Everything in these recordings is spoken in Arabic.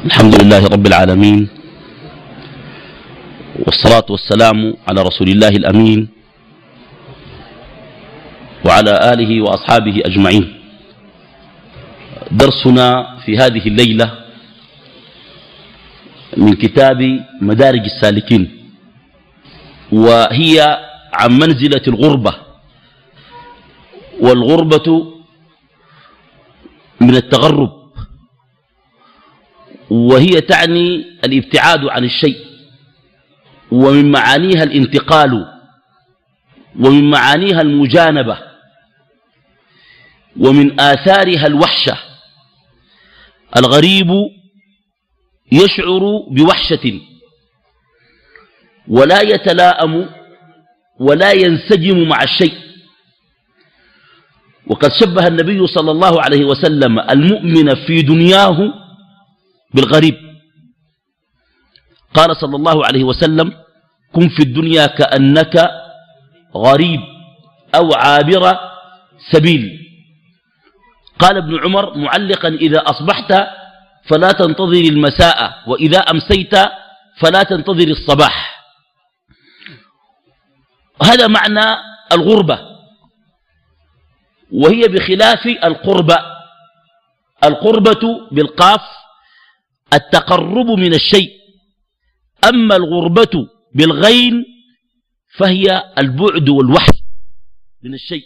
الحمد لله رب العالمين والصلاة والسلام على رسول الله الأمين وعلى آله وأصحابه أجمعين. درسنا في هذه الليلة من كتاب مدارج السالكين وهي عن منزلة الغربة والغربة من التغرب. وهي تعني الابتعاد عن الشيء ومن معانيها الانتقال ومن معانيها المجانبة ومن آثارها الوحشة. الغريب يشعر بوحشة ولا يتلاءم ولا ينسجم مع الشيء. وقد شبه النبي صلى الله عليه وسلم المؤمن في دنياه بالغريب. قال صلى الله عليه وسلم كن في الدنيا كأنك غريب أو عابر سبيل. قال ابن عمر معلقا إذا أصبحت فلا تنتظر المساء وإذا أمسيت فلا تنتظر الصباح. هذا معنى الغربة وهي بخلاف القربة. القربة بالقاف التقرب من الشيء. أما الغربة بالغين فهي البعد والوحش من الشيء.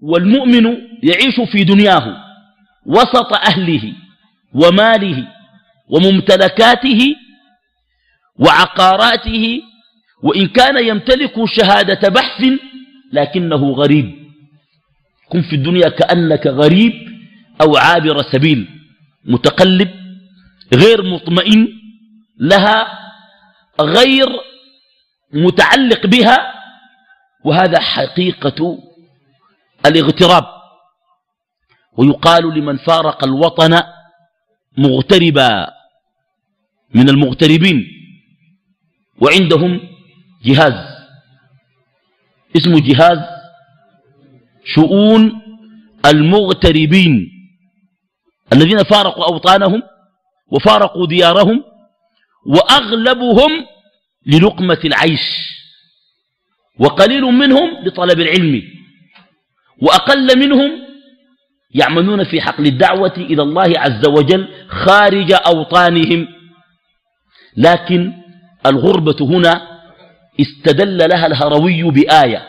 والمؤمن يعيش في دنياه وسط أهله وماله وممتلكاته وعقاراته وإن كان يمتلك شهادة بحث لكنه غريب. كن في الدنيا كأنك غريب أو عابر سبيل متقلب غير مطمئن لها غير متعلق بها وهذا حقيقة الاغتراب. ويقال لمن فارق الوطن مغتربا من المغتربين وعندهم جهاز اسمه جهاز شؤون المغتربين الذين فارقوا أوطانهم وفارقوا ديارهم وأغلبهم للقمة العيش وقليل منهم لطلب العلم وأقل منهم يعملون في حقل الدعوة إلى الله عز وجل خارج أوطانهم. لكن الغربة هنا استدل لها الهروي بآية.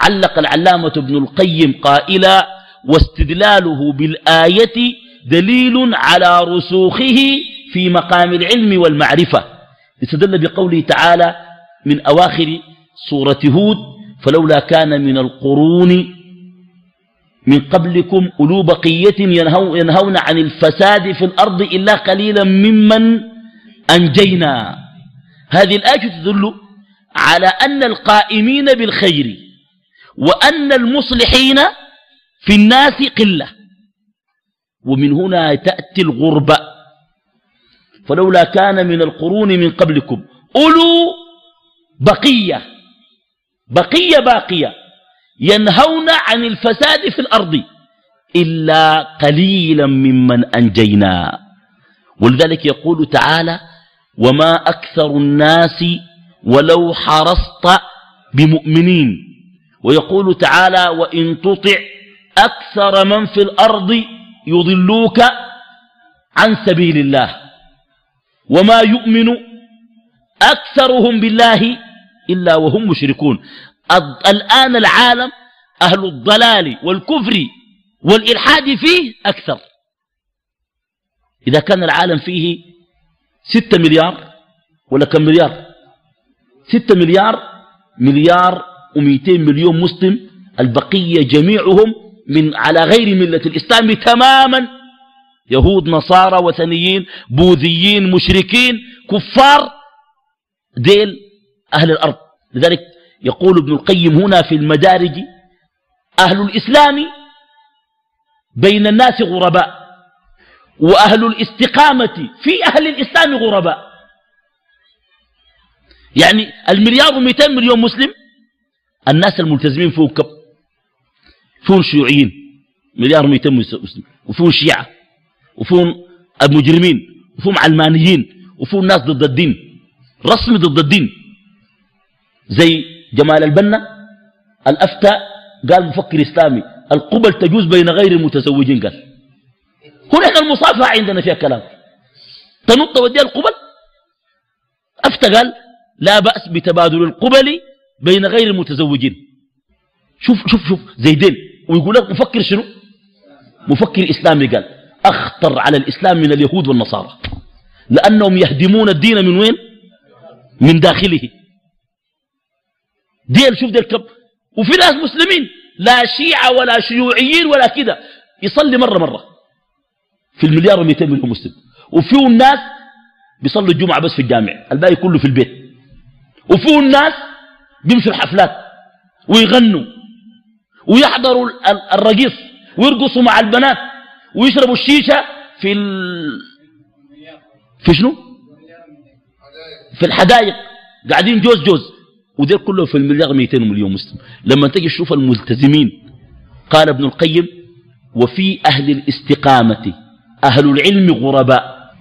علق العلامة ابن القيم قائلا واستدلاله بالآية دليل على رسوخه في مقام العلم والمعرفة. استدل بقوله تعالى من أواخر سورة هود فلولا كان من القرون من قبلكم أولو بقية ينهون عن الفساد في الأرض إلا قليلا ممن أنجينا. هذه الآية تدل على أن القائمين بالخير وأن المصلحين في الناس قلة. ومن هنا تأتي الغربة فلولا كان من القرون من قبلكم أولو بقية بقية باقية ينهون عن الفساد في الأرض إلا قليلا ممن أنجينا. ولذلك يقول تعالى وما أكثر الناس ولو حرصت بمؤمنين ويقول تعالى وإن تطع أكثر من في الأرض يضلوك عن سبيل الله وما يؤمن أكثرهم بالله إلا وهم مشركون. الآن العالم أهل الضلال والكفر والإلحاد فيه أكثر. إذا كان العالم فيه ستة مليار ولا كم مليار؟ ستة مليار مليار ومئتين مليون مسلم البقية جميعهم من على غير ملة الإسلام تماما. يهود نصارى وثنيين بوذيين مشركين كفار ديل أهل الأرض. لذلك يقول ابن القيم هنا في المدارج أهل الإسلام بين الناس غرباء وأهل الاستقامة في أهل الإسلام غرباء. يعني المليار ومئتين مليون مسلم الناس الملتزمين كم فيهم شيوعيين مليار ومئتين مسلم وفيهم شيعة وفيهم المجرمين وفيهم علمانيين وفيهم ناس ضد الدين رسمي ضد الدين. زي جمال البنا الأفتى قال مفكر إسلامي القبل تجوز بين غير المتزوجين قال. هنا إحنا المصافحة عندنا فيها كلام. تنط وديها القبل؟ أفتى قال لا بأس بتبادل القبل بين غير المتزوجين. شوف شوف شوف زيدين. ويقول لك مفكر شنو؟ مفكر إسلامي قال أخطر على الإسلام من اليهود والنصارى لأنهم يهدمون الدين من وين؟ من داخله. ديل شوف ديل كم وفي ناس مسلمين لا شيعة ولا شيوعيين ولا كده يصلي مرة مرة. في المليار و مليون مسلم. وفيه الناس بيصلوا الجمعة بس في الجامع الباقي كله في البيت. وفيه الناس بيمشوا الحفلات ويغنوا. ويحضروا الرقيص ويرقصوا مع البنات ويشربوا الشيشة في ال... في شنو؟ في الحدائق. قاعدين جوز جوز. ودير كله في المليار 200 مليون مسلم. لما تجي تشوف الملتزمين قال ابن القيم وفي أهل الاستقامة أهل العلم غرباء.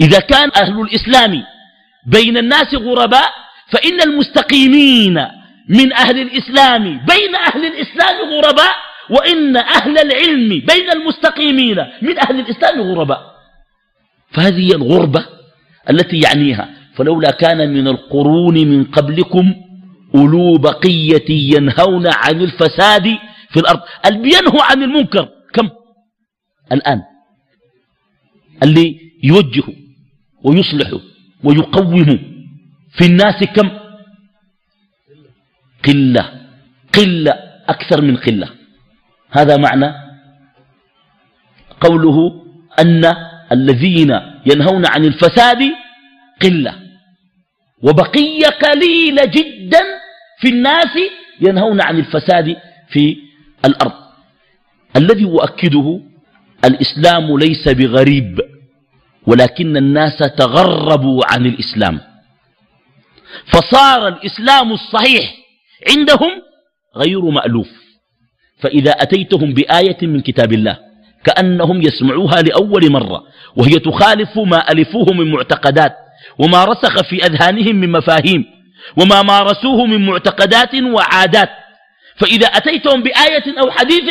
إذا كان أهل الإسلام بين الناس غرباء فإن المستقيمين من أهل الإسلام بين أهل الإسلام غرباء وإن أهل العلم بين المستقيمين من أهل الإسلام غرباء. فهذه الغربة التي يعنيها. فلولا كان من القرون من قبلكم أولو بقية ينهون عن الفساد في الأرض. اللي بينهوا عن المنكر كم؟ الآن. اللي يوجه ويصلح ويقوم في الناس كم؟ قلة قلة أكثر من قلة. هذا معنى قوله أن الذين ينهون عن الفساد قلة. وبقية قليلة جدا في الناس ينهون عن الفساد في الأرض. الذي أؤكده الإسلام ليس بغريب ولكن الناس تغربوا عن الإسلام. فصار الإسلام الصحيح عندهم غير مألوف. فإذا أتيتهم بآية من كتاب الله كأنهم يسمعوها لأول مرة وهي تخالف ما ألفوه من معتقدات وما رسخ في أذهانهم من مفاهيم وما مارسوه من معتقدات وعادات. فإذا أتيتهم بآية أو حديث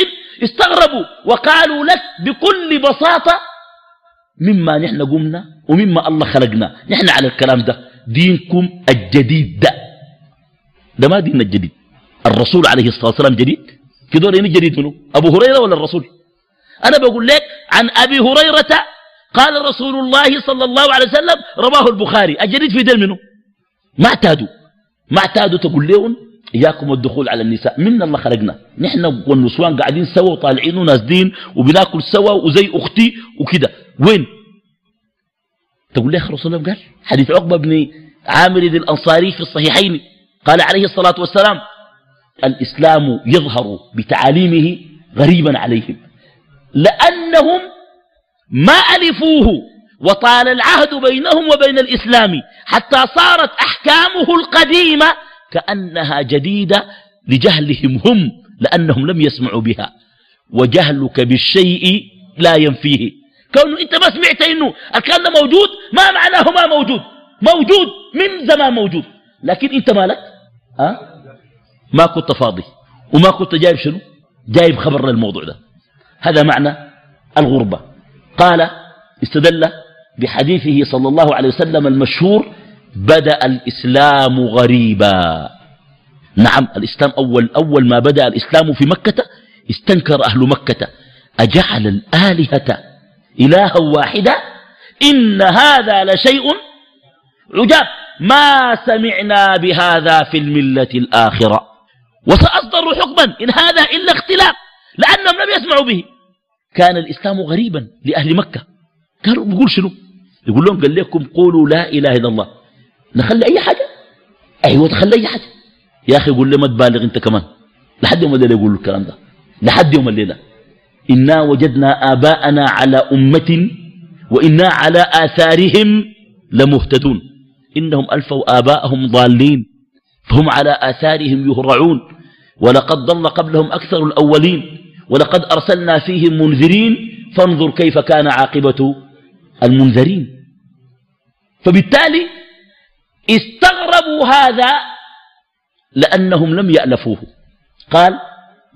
استغربوا وقالوا لك بكل بساطة مما نحن قمنا ومما الله خلقنا. نحن على الكلام ده دينكم الجديد ده. ده ما ديننا الجديد الرسول عليه الصلاة والسلام جديد؟ كده رأيني جديد منه. أبو هريرة ولا الرسول؟ أنا بقول لك عن أبي هريرة قال رسول الله صلى الله عليه وسلم رواه البخاري. الجديد في دل منه. ما اعتادوا. ما اعتادوا تقول لهم إياكم الدخول على النساء. من الله خلقنا نحن والنسوان قاعدين سوا وطالعين ونازلين وبناكل سوا وزي أختي وكده. وين؟ تقول لي الرسول الله قال حديث عقبة بن عامر الأنصاري في الصحيحين. قال عليه الصلاة والسلام الإسلام يظهر بتعاليمه غريبا عليهم. لأنهم ما ألفوه وطال العهد بينهم وبين الإسلام حتى صارت أحكامه القديمة كأنها جديدة لجهلهم هم لأنهم لم يسمعوا بها. وجهلك بالشيء لا ينفيه. كونه أنت ما سمعت إنه الكلام موجود ما معناه ما موجود. موجود من زمان موجود. لكن أنت مالك؟ ها؟ ما كنت فاضي. وما كنت جايب شنو؟ جايب خبر للموضوع ده. هذا معنى الغربة. قال استدل بحديثه صلى الله عليه وسلم المشهور بدأ الإسلام غريبا. نعم الإسلام أول, أول ما بدأ الإسلام في مكة استنكر أهل مكة. أجعل الآلهة إلها واحدا إن هذا لشيء عجاب. ما سمعنا بهذا في الملة الآخرة. وسأصدر حكما إن هذا إلا اختلاف لأنهم لم يسمعوا به. كان الإسلام غريبا لأهل مكة. قالوا بيقول شنو؟ يقول لهم قال لكم قولوا لا إله إلا الله. نخلي أي حاجة؟ أيوة تخلي أي حاجة. يا أخي يقول لي ما تبالغ أنت كمان. لحد يوم الليلة يقول الكلام ده. لحد يوم الليلة. إنا وجدنا آباءنا على أمة وإنا على آثارهم لمهتدون. إنهم ألفوا آباءهم ضالين فهم على آثارهم يهرعون. ولقد ضل قبلهم أكثر الأولين ولقد أرسلنا فيهم منذرين فانظر كيف كان عاقبة المنذرين. فبالتالي استغربوا هذا لأنهم لم يألفوه. قال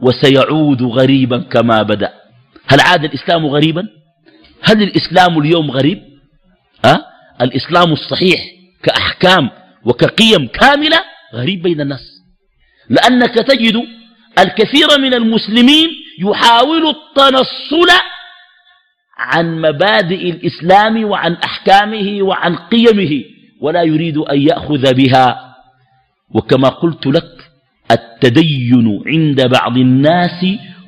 وسيعود غريبا كما بدأ. هل عاد الإسلام غريبا؟ هل الإسلام اليوم غريب؟ أه؟ الإسلام الصحيح. كأحكام وكقيم كاملة غريب بين الناس. لأنك تجد الكثير من المسلمين يحاول التنصل عن مبادئ الإسلام وعن أحكامه وعن قيمه ولا يريد أن يأخذ بها. وكما قلت لك التدين عند بعض الناس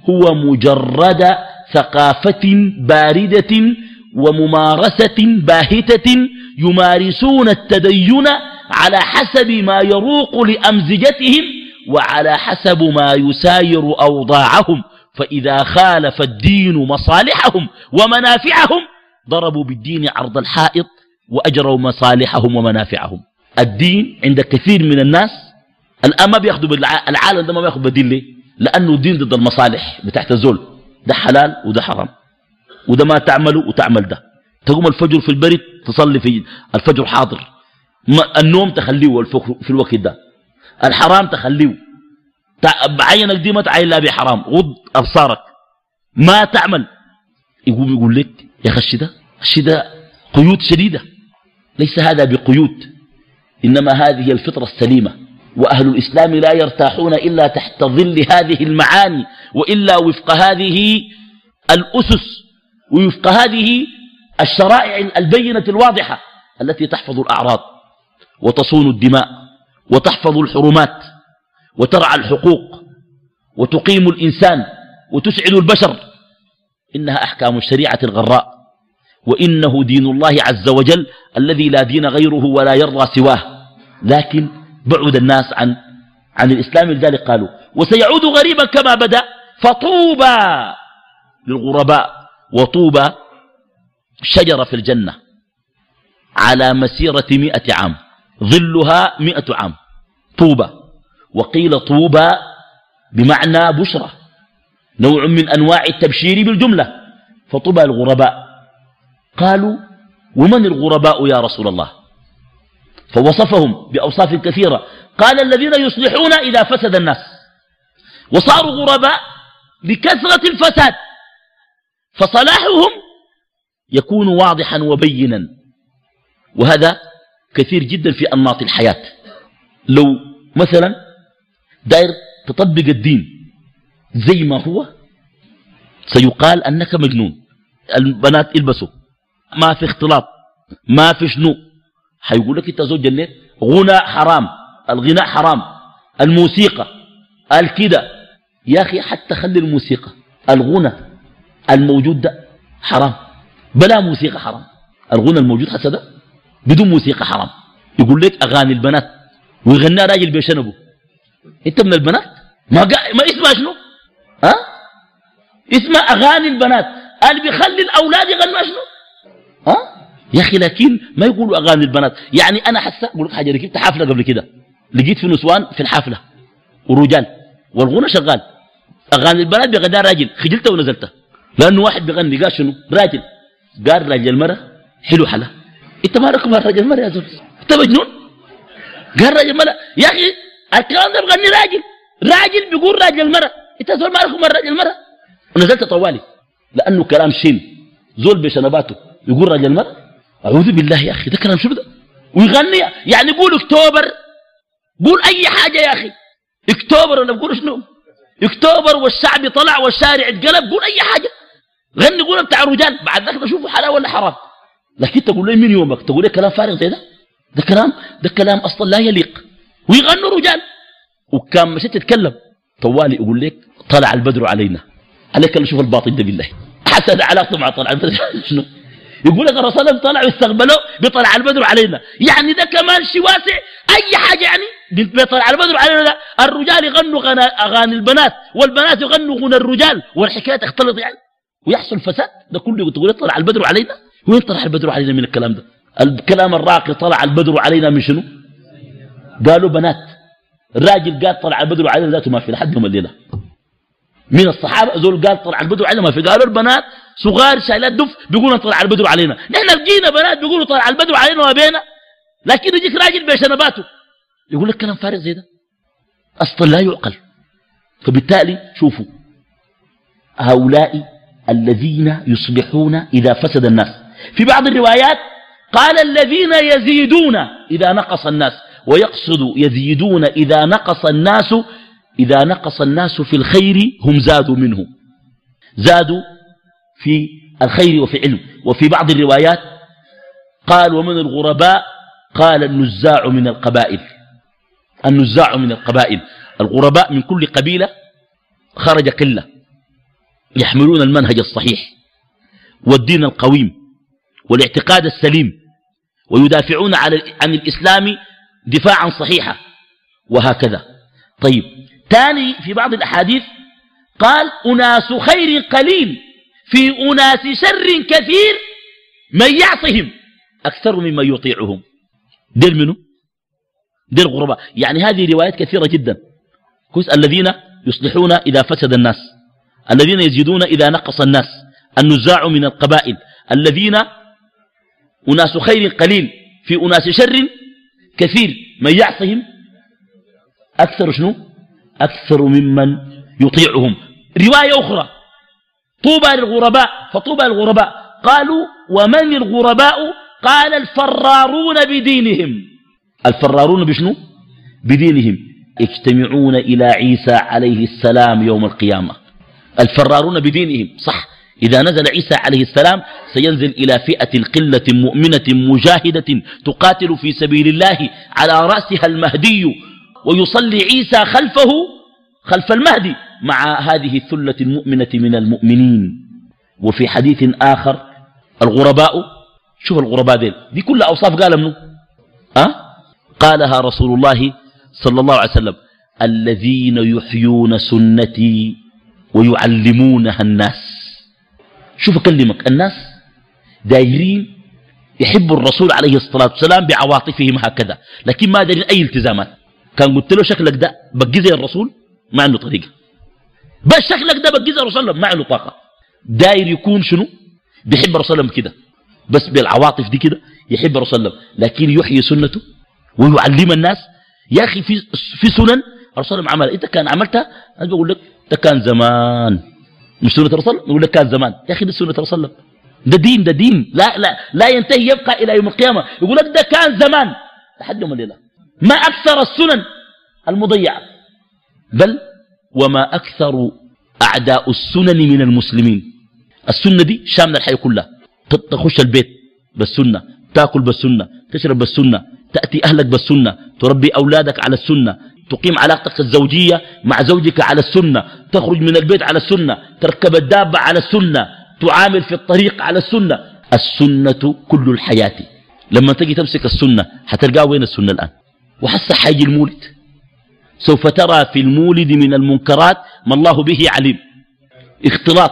هو مجرد ثقافة باردة وممارسة باهتة يمارسون التدين على حسب ما يروق لأمزجتهم وعلى حسب ما يساير أوضاعهم. فإذا خالف الدين مصالحهم ومنافعهم ضربوا بالدين عرض الحائط وأجروا مصالحهم ومنافعهم. الدين عند كثير من الناس الآن ما بياخذوا العالم ده ما بياخذ بدين ليه؟ لأنه الدين ضد المصالح بتاعت الزول. ده حلال وده حرام. وده ما تعمله وتعمل ده. تقوم الفجر في البرد تصلي في الفجر حاضر. النوم تخليه في الوقت ده. الحرام تخليه. بعينك دي ما تعين لا بحرام. غض أبصارك. ما تعمل. يقوم يقول لك يا أخي الشدة الشدة قيود شديدة. ليس هذا بقيود. إنما هذه الفطرة السليمة. وأهل الإسلام لا يرتاحون إلا تحت ظل هذه المعاني وإلا وفق هذه الأسس ووفق هذه الشرائع البينة الواضحة التي تحفظ الأعراض وتصون الدماء وتحفظ الحرمات وترعى الحقوق وتقيم الإنسان وتسعد البشر إنها أحكام الشريعة الغراء وإنه دين الله عز وجل الذي لا دين غيره ولا يرضى سواه لكن بعد الناس عن عن الإسلام لذلك قالوا وسيعود غريبا كما بدأ فطوبى للغرباء وطوبى شجرة في الجنة على مسيرة مئة عام ظلها مئة عام طوبى. وقيل طوبى بمعنى بشرى نوع من أنواع التبشير بالجملة فطوبى الغرباء. قالوا ومن الغرباء يا رسول الله؟ فوصفهم بأوصاف كثيرة. قال الذين يصلحون إذا فسد الناس. وصاروا غرباء لكثرة الفساد. فصلاحهم يكون واضحا وبينا. وهذا كثير جدا في أنماط الحياة. لو مثلا داير تطبق الدين زي ما هو سيقال أنك مجنون. البنات البسوا. ما في اختلاط. ما في شنو. حيقول لك إنت زوج جنيت. غنى حرام. الغناء حرام. الموسيقى. الكده يا أخي حتى خلي الموسيقى. الغنى. الموجود ده حرام. بلا موسيقى حرام. الغنى الموجود هسه ده بدون موسيقى حرام. يقول لك أغاني البنات ويغنى راجل بيشنبه. أنت من البنات؟ ما, ما اسمها شنو؟ ها؟ اسمها أغاني البنات. اللي بيخلي الأولاد يغنوا شنو؟ ها؟ يا أخي لكن ما يقولوا أغاني البنات. يعني أنا حسا أقول لك حاجة ركبت حفلة قبل كده. لقيت في نسوان في الحفلة. ورجال. والغنى شغال. أغاني البنات بيغنى راجل. خجلت ونزلت لأنه واحد بيغني قال شنو؟ راجل. قال راجل المرة حلو حلا. انت ما ركب راجل المرة يا زول انت مجنون قال راجل المرة يا أخي الكلام ده بغني راجل. راجل بيقول راجل المرة إنت زول ما ركب راجل المرة ونزلت طوالي لأنه كلام شين. زول بشنباته يقول راجل المرة أعوذ بالله يا أخي ده كلام شو ده؟ ويغني يعني يقول أكتوبر. قول أي حاجة يا أخي. أكتوبر ولا بقول شنو؟ أكتوبر والشعب طلع والشارع اتقلب قول أي حاجة. غني قول بتاع الرجال بعد ذاك تشوفه حلال ولا حرام. لكن تقول لي من يومك؟ تقول لي كلام فارغ زي ده؟ ده كلام ده كلام أصلا لا يليق. ويغنوا رجال. وكان مشيت تتكلم. طوالي يقول لك طلع البدر علينا. عليك اللي شوف الباطل ده بالله. حسد علاقته مع طلع البدر. شنو؟ يقول لك الرسول طلع واستقبلوا بيطلع البدر علينا. يعني ده كمان شيء واسع. أي حاجة يعني؟ بيطلع البدر علينا ده الرجال يغنوا أغاني البنات والبنات يغنوا غنى الرجال. والحكاية تختلط يعني. ويحصل فساد ده كله تقول طلع البدر علينا؟ وين طلع البدر علينا من الكلام ده؟ الكلام الراقي طلع البدر علينا من شنو؟ قالوا بنات الراجل قال طلع البدر علينا ذاته ما في لحد يوم الليلة. من الصحابة زول قال طلع البدر علينا ما في؟ قالوا البنات صغار شايلات دف بيقولوا طلع البدر علينا. نحن لقينا بنات بيقولوا طلع البدر علينا وبينا لكن يجيك راجل بشنباته يقول لك كلام فارغ زي ده. أصلا لا يعقل. فبالتالي شوفوا هؤلاء الذين يصبحون إذا فسد الناس. في بعض الروايات قال الذين يزيدون إذا نقص الناس ويقصد يزيدون إذا نقص الناس إذا نقص الناس في الخير هم زادوا منه. زادوا في الخير وفي علم. وفي بعض الروايات قال ومن الغرباء؟ قال النزاع من القبائل. النزاع من القبائل. الغرباء من كل قبيلة خرج قلة. يحملون المنهج الصحيح والدين القويم والاعتقاد السليم ويدافعون عن الإسلام دفاعا صحيحا وهكذا. طيب ثاني في بعض الأحاديث قال أناس خير قليل في أناس شر كثير من يعصهم أكثر ممن يطيعهم. دير منه دير غرباء. يعني هذه روايات كثيرة جدا. الذين يصلحون إذا فسد الناس. الذين يزيدون إذا نقص الناس. النزاع من القبائل. الذين أناس خير قليل في أناس شر كثير. من يعصهم أكثر شنو؟ أكثر ممن يطيعهم. رواية أخرى. طوبى للغرباء. فطوبى للغرباء. قالوا ومن الغرباء؟ قال الفرارون بدينهم. الفرارون بشنو؟ بدينهم. يجتمعون إلى عيسى عليه السلام يوم القيامة. الفرارون بدينهم صح. إذا نزل عيسى عليه السلام سينزل إلى فئة قلة مؤمنة مجاهدة تقاتل في سبيل الله على رأسها المهدي ويصلي عيسى خلفه خلف المهدي مع هذه الثلة المؤمنة من المؤمنين. وفي حديث آخر الغرباء شوف الغرباء دي دي كل أوصاف قال منه أه؟ قالها رسول الله صلى الله عليه وسلم الذين يحيون سنتي ويعلمونها الناس. شوف أكلمك الناس دايرين يحبوا الرسول عليه الصلاة والسلام بعواطفهم هكذا. لكن ما دايرين أي التزامات. كان قلت له شكلك ده بقي زي الرسول؟ ما عنده طريقة. بس شكلك ده بقي زي الرسول ما عنده طاقة. داير يكون شنو؟ بيحب الرسول كده. بس بالعواطف دي كده يحب الرسول لكن يحيي سنته ويعلم الناس. يا أخي في, في سنن الرسول عمل. أنت كان عملتها أنا بقول لك ده كان زمان. مش سنة الرسول؟ يقول لك كان زمان. يا أخي ده سنة الرسول. ده دين ده دين. لا, لا, لا ينتهي يبقى إلى يوم القيامة. يقول لك ده كان زمان. لحد يوم الليلة. ما أكثر السنن المضيعة. بل وما أكثر أعداء السنن من المسلمين. السنة دي شاملة الحياة كلها. تخش البيت بالسنة تأكل بالسنة تشرب بالسنة تأتي أهلك بالسنة تربي أولادك على السنة. تقيم علاقتك الزوجية مع زوجك على السنة تخرج من البيت على السنة تركب الدابة على السنة تعامل في الطريق على السنة. السنة كل الحياة. لما تجي تمسك السنة حتلقاه وين السنة الآن؟ وحس حاجي المولد. سوف ترى في المولد من المنكرات ما الله به عليم. اختلاط.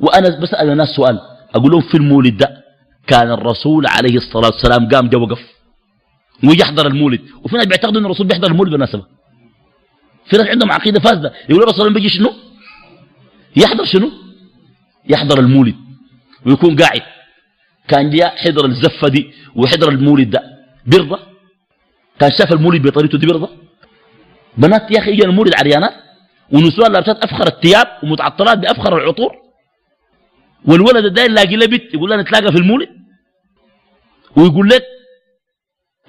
وأنا بسأل الناس سؤال. أقول لهم في المولد ده كان الرسول عليه الصلاة والسلام قام جا وقف. ويحضر المولد. وفي ناس بيعتقدوا إن الرسول بيحضر المولد بالمناسبة. في ناس عندهم عقيدة فاسدة. يقول الرسول بيجي شنو؟ يحضر شنو؟ يحضر المولد. ويكون قاعد. كان جاء حضر الزفة دي وحضر المولد ده. برضه كان شاف المولد بطريقته دي برضه بنات يا أخي يجي المولد عريانات ونسوان لابسات أفخر الثياب ومتعطلات بأفخر العطور. والولد الداير لاقي له بيت يقول لنا نتلاقى في المولد. ويقول لك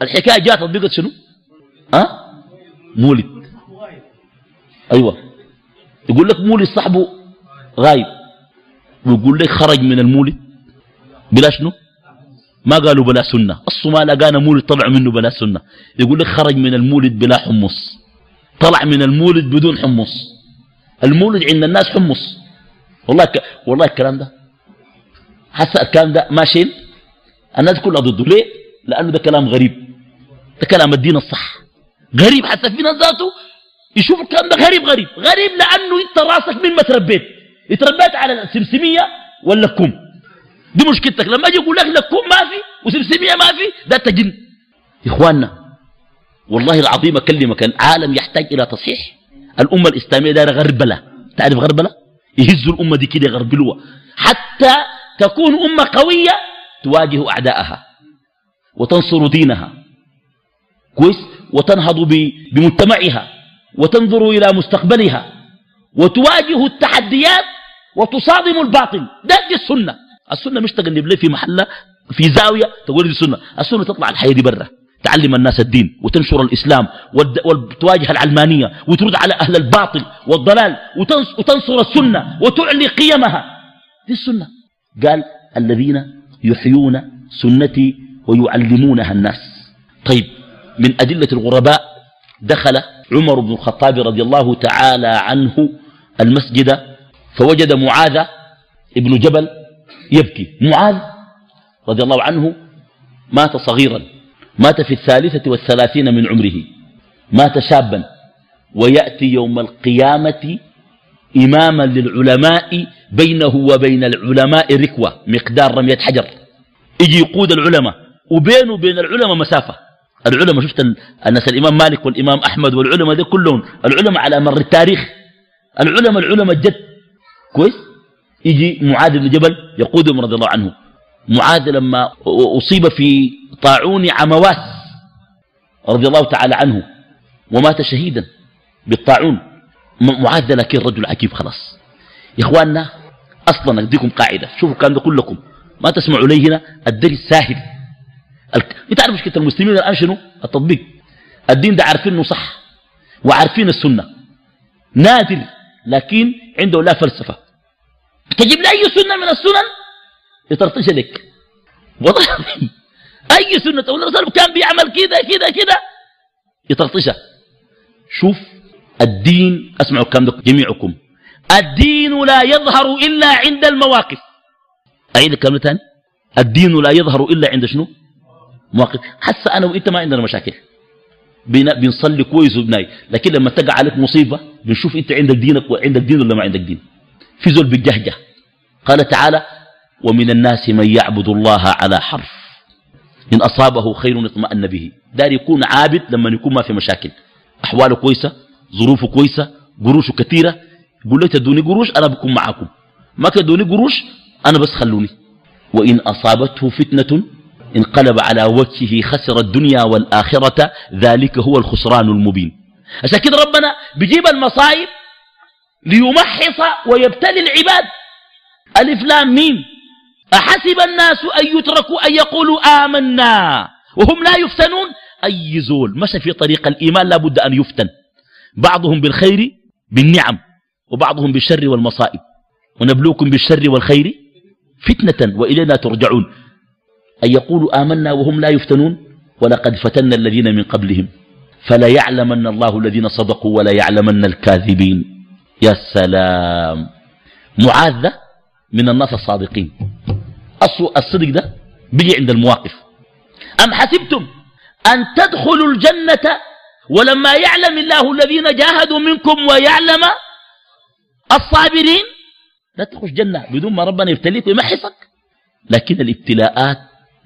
الحكاية جات طبقت شنو؟ أه؟ مولد. أيوه. يقول لك مولد صاحبه غايب. ويقول لك خرج من المولد. بلا شنو؟ ما قالوا بلا سنة. ما لقانا مولد طلع منه بلا سنة. يقول لك خرج من المولد بلا حمص. طلع من المولد بدون حمص. المولد عند الناس حمص. والله ك... والله الكلام ده. حس الكلام ده ماشي الناس كلها ضده. ليه؟ لأنه ده كلام غريب. ده كلام الدين الصح. غريب حتى في ناس ذاته يشوف الكلام ده غريب غريب غريب لأنه أنت راسك من ما تربيت. اتربيت على السمسمية ولا الكم؟ دي مشكلتك. لما أجي أقول لك لكم ما في وسمسمية ما في ده تجن. إخواننا والله العظيم أكلمك العالم يحتاج إلى تصحيح. الأمة الإسلامية دايرة غربلة. تعرف غربلة؟ يهزوا الأمة دي كده يغربلوها. حتى تكون أمة قوية تواجه أعداءها وتنصر دينها. كويس وتنهض بمجتمعها وتنظر إلى مستقبلها وتواجه التحديات وتصادم الباطل. ده دي السنة. السنة مش تقلب لي في محلة في زاوية تقول دي السنة السنة تطلع الحياة دي برا. تعلم الناس الدين وتنشر الإسلام وتواجه العلمانية وترد على أهل الباطل والضلال وتنصر السنة وتعلي قيمها. دي السنة. قال الذين يحيون سنتي ويعلمونها الناس. طيب من أدلة الغرباء دخل عمر بن الخطاب رضي الله تعالى عنه المسجد فوجد معاذ ابن جبل يبكي. معاذ رضي الله عنه مات صغيرا مات في الثالثة والثلاثين من عمره مات شابا ويأتي يوم القيامة إماما للعلماء بينه وبين العلماء ركوة مقدار رمية حجر. يجي يقود العلماء وبينه وبين العلماء مسافة. العلماء شفت الناس الإمام مالك والإمام أحمد والعلماء دي كلهم العلماء على مر التاريخ العلماء العلماء الجد كويس؟ يجي معاذ بن جبل يقودهم رضي الله عنه. معاذ لما أصيب في طاعون عمواس رضي الله تعالى عنه ومات شهيدا بالطاعون معاذ لكن رجل عجيب خلاص. يا إخواننا أصلا أديكم قاعدة شوفوا الكلام ده كلكم. ما تسمعوا لي هنا الدرس ساهل. انت عارف مشكلة المسلمين الان شنو؟ التطبيق. الدين ده عارفين إنه صح وعارفين السنة. نادر لكن عنده لا فلسفة. تجيب لي أي سنة من السنن؟ يطرطش لك والله أي سنة تقول الرسول كان بيعمل كده كده كده يطرطشها شوف الدين أسمعوا الكلام ده جميعكم. الدين لا يظهر إلا عند المواقف. أعيد الكلام ثاني الدين لا يظهر إلا عند شنو؟ مواقف. حس أنا وإنت ما عندنا مشاكل. بنصلي كويس وبناي لكن لما تقع عليك مصيبة بنشوف إنت عندك دينك وعندك دين ولا ما عندك دين. في زول بالجهجه قال تعالى ومن الناس من يعبد الله على حرف. إن أصابه خير اطمأن به. دار يكون عابد لما يكون ما في مشاكل. أحواله كويسة ظروفه كويسة قروشه كثيرة. يقول لي تدوني قروش أنا بكون معاكم. ما تدوني قروش أنا بس خلوني. وإن أصابته فتنة انقلب على وجهه خسر الدنيا والآخرة ذلك هو الخسران المبين. عشان كده ربنا بيجيب المصائب ليمحص ويبتلي العباد. ألف لام ميم. أحسب الناس أن يتركوا أن يقولوا آمنا وهم لا يفتنون؟ أي زول مشى في طريق الإيمان لا بد أن يفتن. بعضهم بالخير بالنعم وبعضهم بالشر والمصائب. ونبلوكم بالشر والخير فتنة وإلينا ترجعون. أن يقولوا آمنا وهم لا يفتنون؟ ولقد فتنا الذين من قبلهم. فلا يعلمن الله الذين صدقوا ولا يعلمن الكاذبين. يا سلام. معاذ من الناس الصادقين. الصدق ده بيجي عند المواقف. أم حسبتم أن تدخلوا الجنة ولما يعلم الله الذين جاهدوا منكم ويعلم الصابرين؟ لا تخش جنة بدون ما ربنا يبتليك ويمحصك. لكن الابتلاءات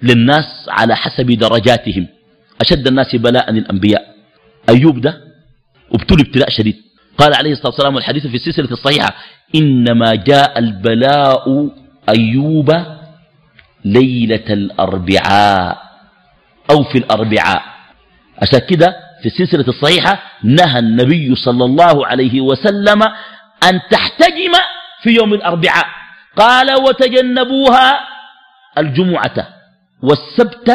للناس على حسب درجاتهم. أشد الناس بلاء الأنبياء أيوب ده أبتلي ابتلاء شديد. قال عليه الصلاة والسلام والحديث في السلسلة الصحيحة إنما جاء البلاء أيوب ليلة الأربعاء أو في الأربعاء. عشان كده في السلسلة الصحيحة نهى النبي صلى الله عليه وسلم أن تحتجم في يوم الأربعاء. قال وتجنبوها الجمعة. والسبت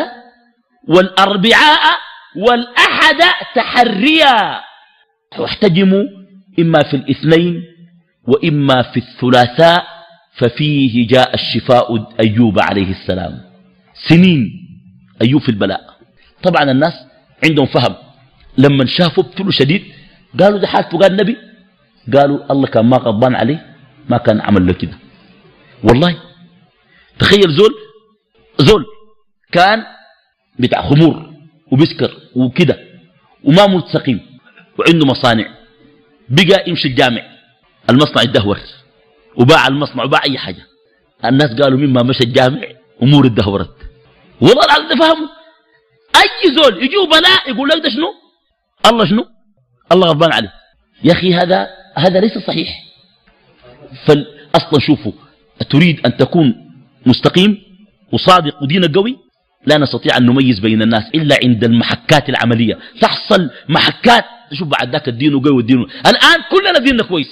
والأربعاء والأحد تحريا. واحتجموا إما في الاثنين وإما في الثلاثاء ففيه جاء الشفاء أيوب عليه السلام. سنين أيوب في البلاء. طبعا الناس عندهم فهم. لما شافوا ابتلوا شديد قالوا ده حالته قال النبي. قالوا الله كان ما غضبان عليه ما كان عمل له كده. والله تخيل زول زول كان بتاع خمور وبسكر وكده وما مستقيم وعنده مصانع. بقى يمشي الجامع. المصنع الدهور وباع المصنع وباع أي حاجة. الناس قالوا مما مشى الجامع أمور الدهورت والله العظيم فهموا. أي زول يجوا بلاء يقول لك ده شنو؟ الله شنو؟ الله غضبان عليه. يا أخي هذا هذا ليس صحيح. فأصلا شوفوا تريد أن تكون مستقيم وصادق ودين قوي؟ لا نستطيع أن نميز بين الناس إلا عند المحكات العملية. تحصل محكات شوف بعد ذاك الدين قوي والدين الآن كلنا ديننا كويس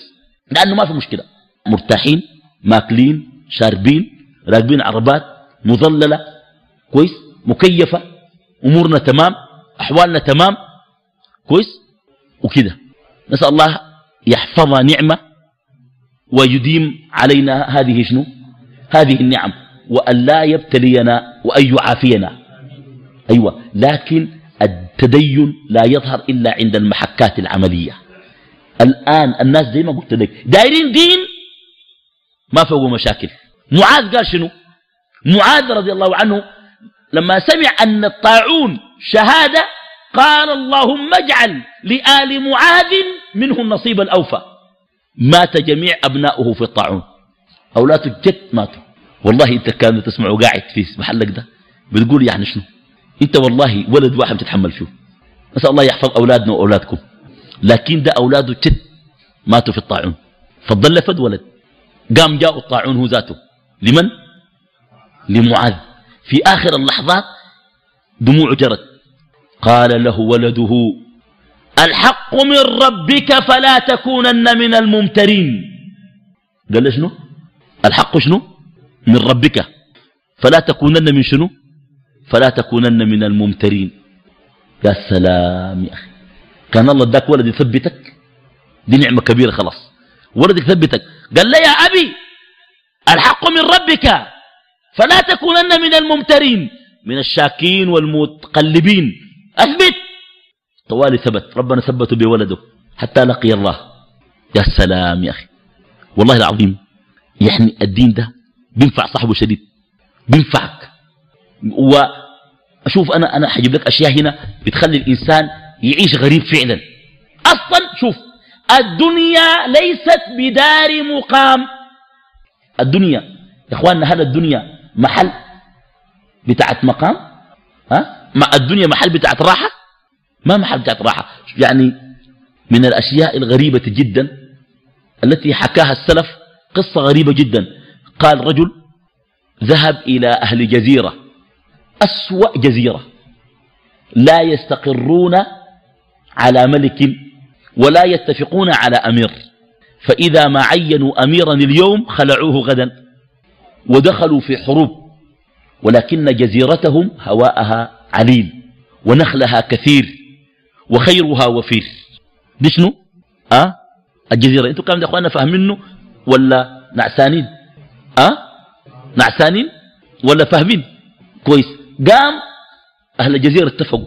لأنه ما في مشكلة. مرتاحين ماكلين شاربين راكبين عربات مظللة كويس مكيفة أمورنا تمام أحوالنا تمام كويس وكده نسأل الله يحفظ نعمة ويديم علينا هذه شنو؟ هذه النعم وأن لا يبتلينا وأن يعافينا. أيوة. لكن التدين لا يظهر إلا عند المحكات العملية. الآن الناس زي ما قلت لك دايرين دين ما فوقوا مشاكل. معاذ قال شنو؟ معاذ رضي الله عنه لما سمع أن الطاعون شهادة قال اللهم اجعل لآل معاذ منه النصيب الأوفى مات جميع أبناؤه في الطاعون. أولاده الجد ماتوا. والله أنت كانوا تسمعوا قاعد في محلك ده بتقول يعني شنو؟ أنت والله ولد واحد تتحمل فيه. نسأل الله يحفظ أولادنا وأولادكم. لكن ده أولاده جد ماتوا في الطاعون. فضل فد ولد. قام جاء الطاعون هو ذاته. لمن؟ لمعاذ. في آخر اللحظات دموع جرت. قال له ولده الحق من ربك فلا تكونن من الممترين. قال له شنو؟ الحق شنو؟ من ربك. فلا تكونن من شنو؟ فلا تكونن من الممترين. يا سلام يا أخي. كان الله اداك ولد يثبتك؟ دي نعمة كبيرة خلاص. ولدك ثبتك قال لي يا أبي الحق من ربك. فلا تكونن من الممترين. من الشاكين والمتقلبين. أثبت. طوالي ثبت. ربنا ثبته بولده حتى لقي الله. يا سلام يا أخي. والله العظيم يعني الدين ده بينفع صاحبه شديد. بينفعك. وأشوف أنا أنا حجيب لك أشياء هنا بتخلي الإنسان يعيش غريب فعلا. أصلا شوف الدنيا ليست بدار مقام. الدنيا يا إخواننا هل الدنيا محل بتاعت مقام؟ ها؟ ما الدنيا محل بتاعت راحة؟ ما محل بتاعت راحة. يعني من الأشياء الغريبة جدا التي حكاها السلف قصة غريبة جدا. قال رجل ذهب إلى أهل جزيرة أسوأ جزيرة لا يستقرون على ملك ولا يتفقون على أمير فإذا ما عينوا أميرا اليوم خلعوه غدا ودخلوا في حروب ولكن جزيرتهم هواءها عليل ونخلها كثير وخيرها وفير. دي شنو أه؟ الجزيرة أنتوا كام يا اخوانا فاهمينه ولا نعسانين؟ أه؟ نعسانين ولا فاهمين؟ كويس. قام أهل الجزيرة اتفقوا.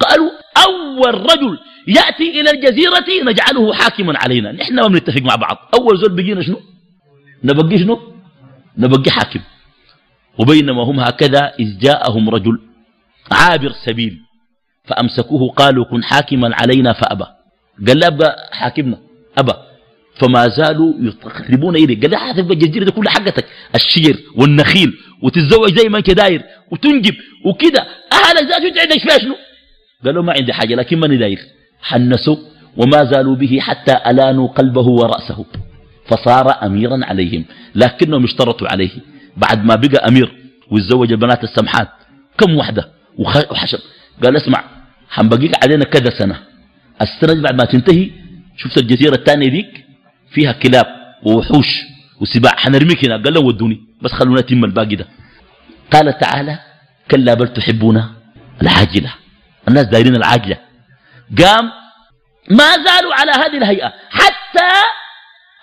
قالوا أول رجل يأتي إلى الجزيرة نجعله حاكما علينا. نحن ما بنتفق مع بعض. أول زول بقينا شنو؟ نبقي شنو؟ نبقي حاكم. وبينما هم هكذا إذ جاءهم رجل عابر سبيل فأمسكوه قالوا كن حاكما علينا فأبى. قال لا أبقى حاكمنا أبى. فما زالوا يقربون إليه قال لا هتبقى الجزيرة دي كلها حقتك. الشجر والنخيل وتتزوج زي ما أنت داير وتنجب وكده. أهلك ذات انت عندك فيها شنو؟ قالوا ما عندي حاجة لكن ماني داير. حنسوا وما زالوا به حتى ألانوا قلبه ورأسه. فصار أميرا عليهم لكنهم اشترطوا عليه. بعد ما بقى أمير ويتزوج البنات السمحات كم وحدة؟ وحشب قال اسمع حنبقيك علينا كذا سنة. السنة دي بعد ما تنتهي شفت الجزيرة الثانية ديك؟ فيها كلاب ووحوش وسباع. حنرميك هنا قال له ودوني. بس خلونا نتم الباقي ده. قال تعالى كلا بل تحبون العاجلة. الناس دايرين العاجلة. قام ما زالوا على هذه الهيئة حتى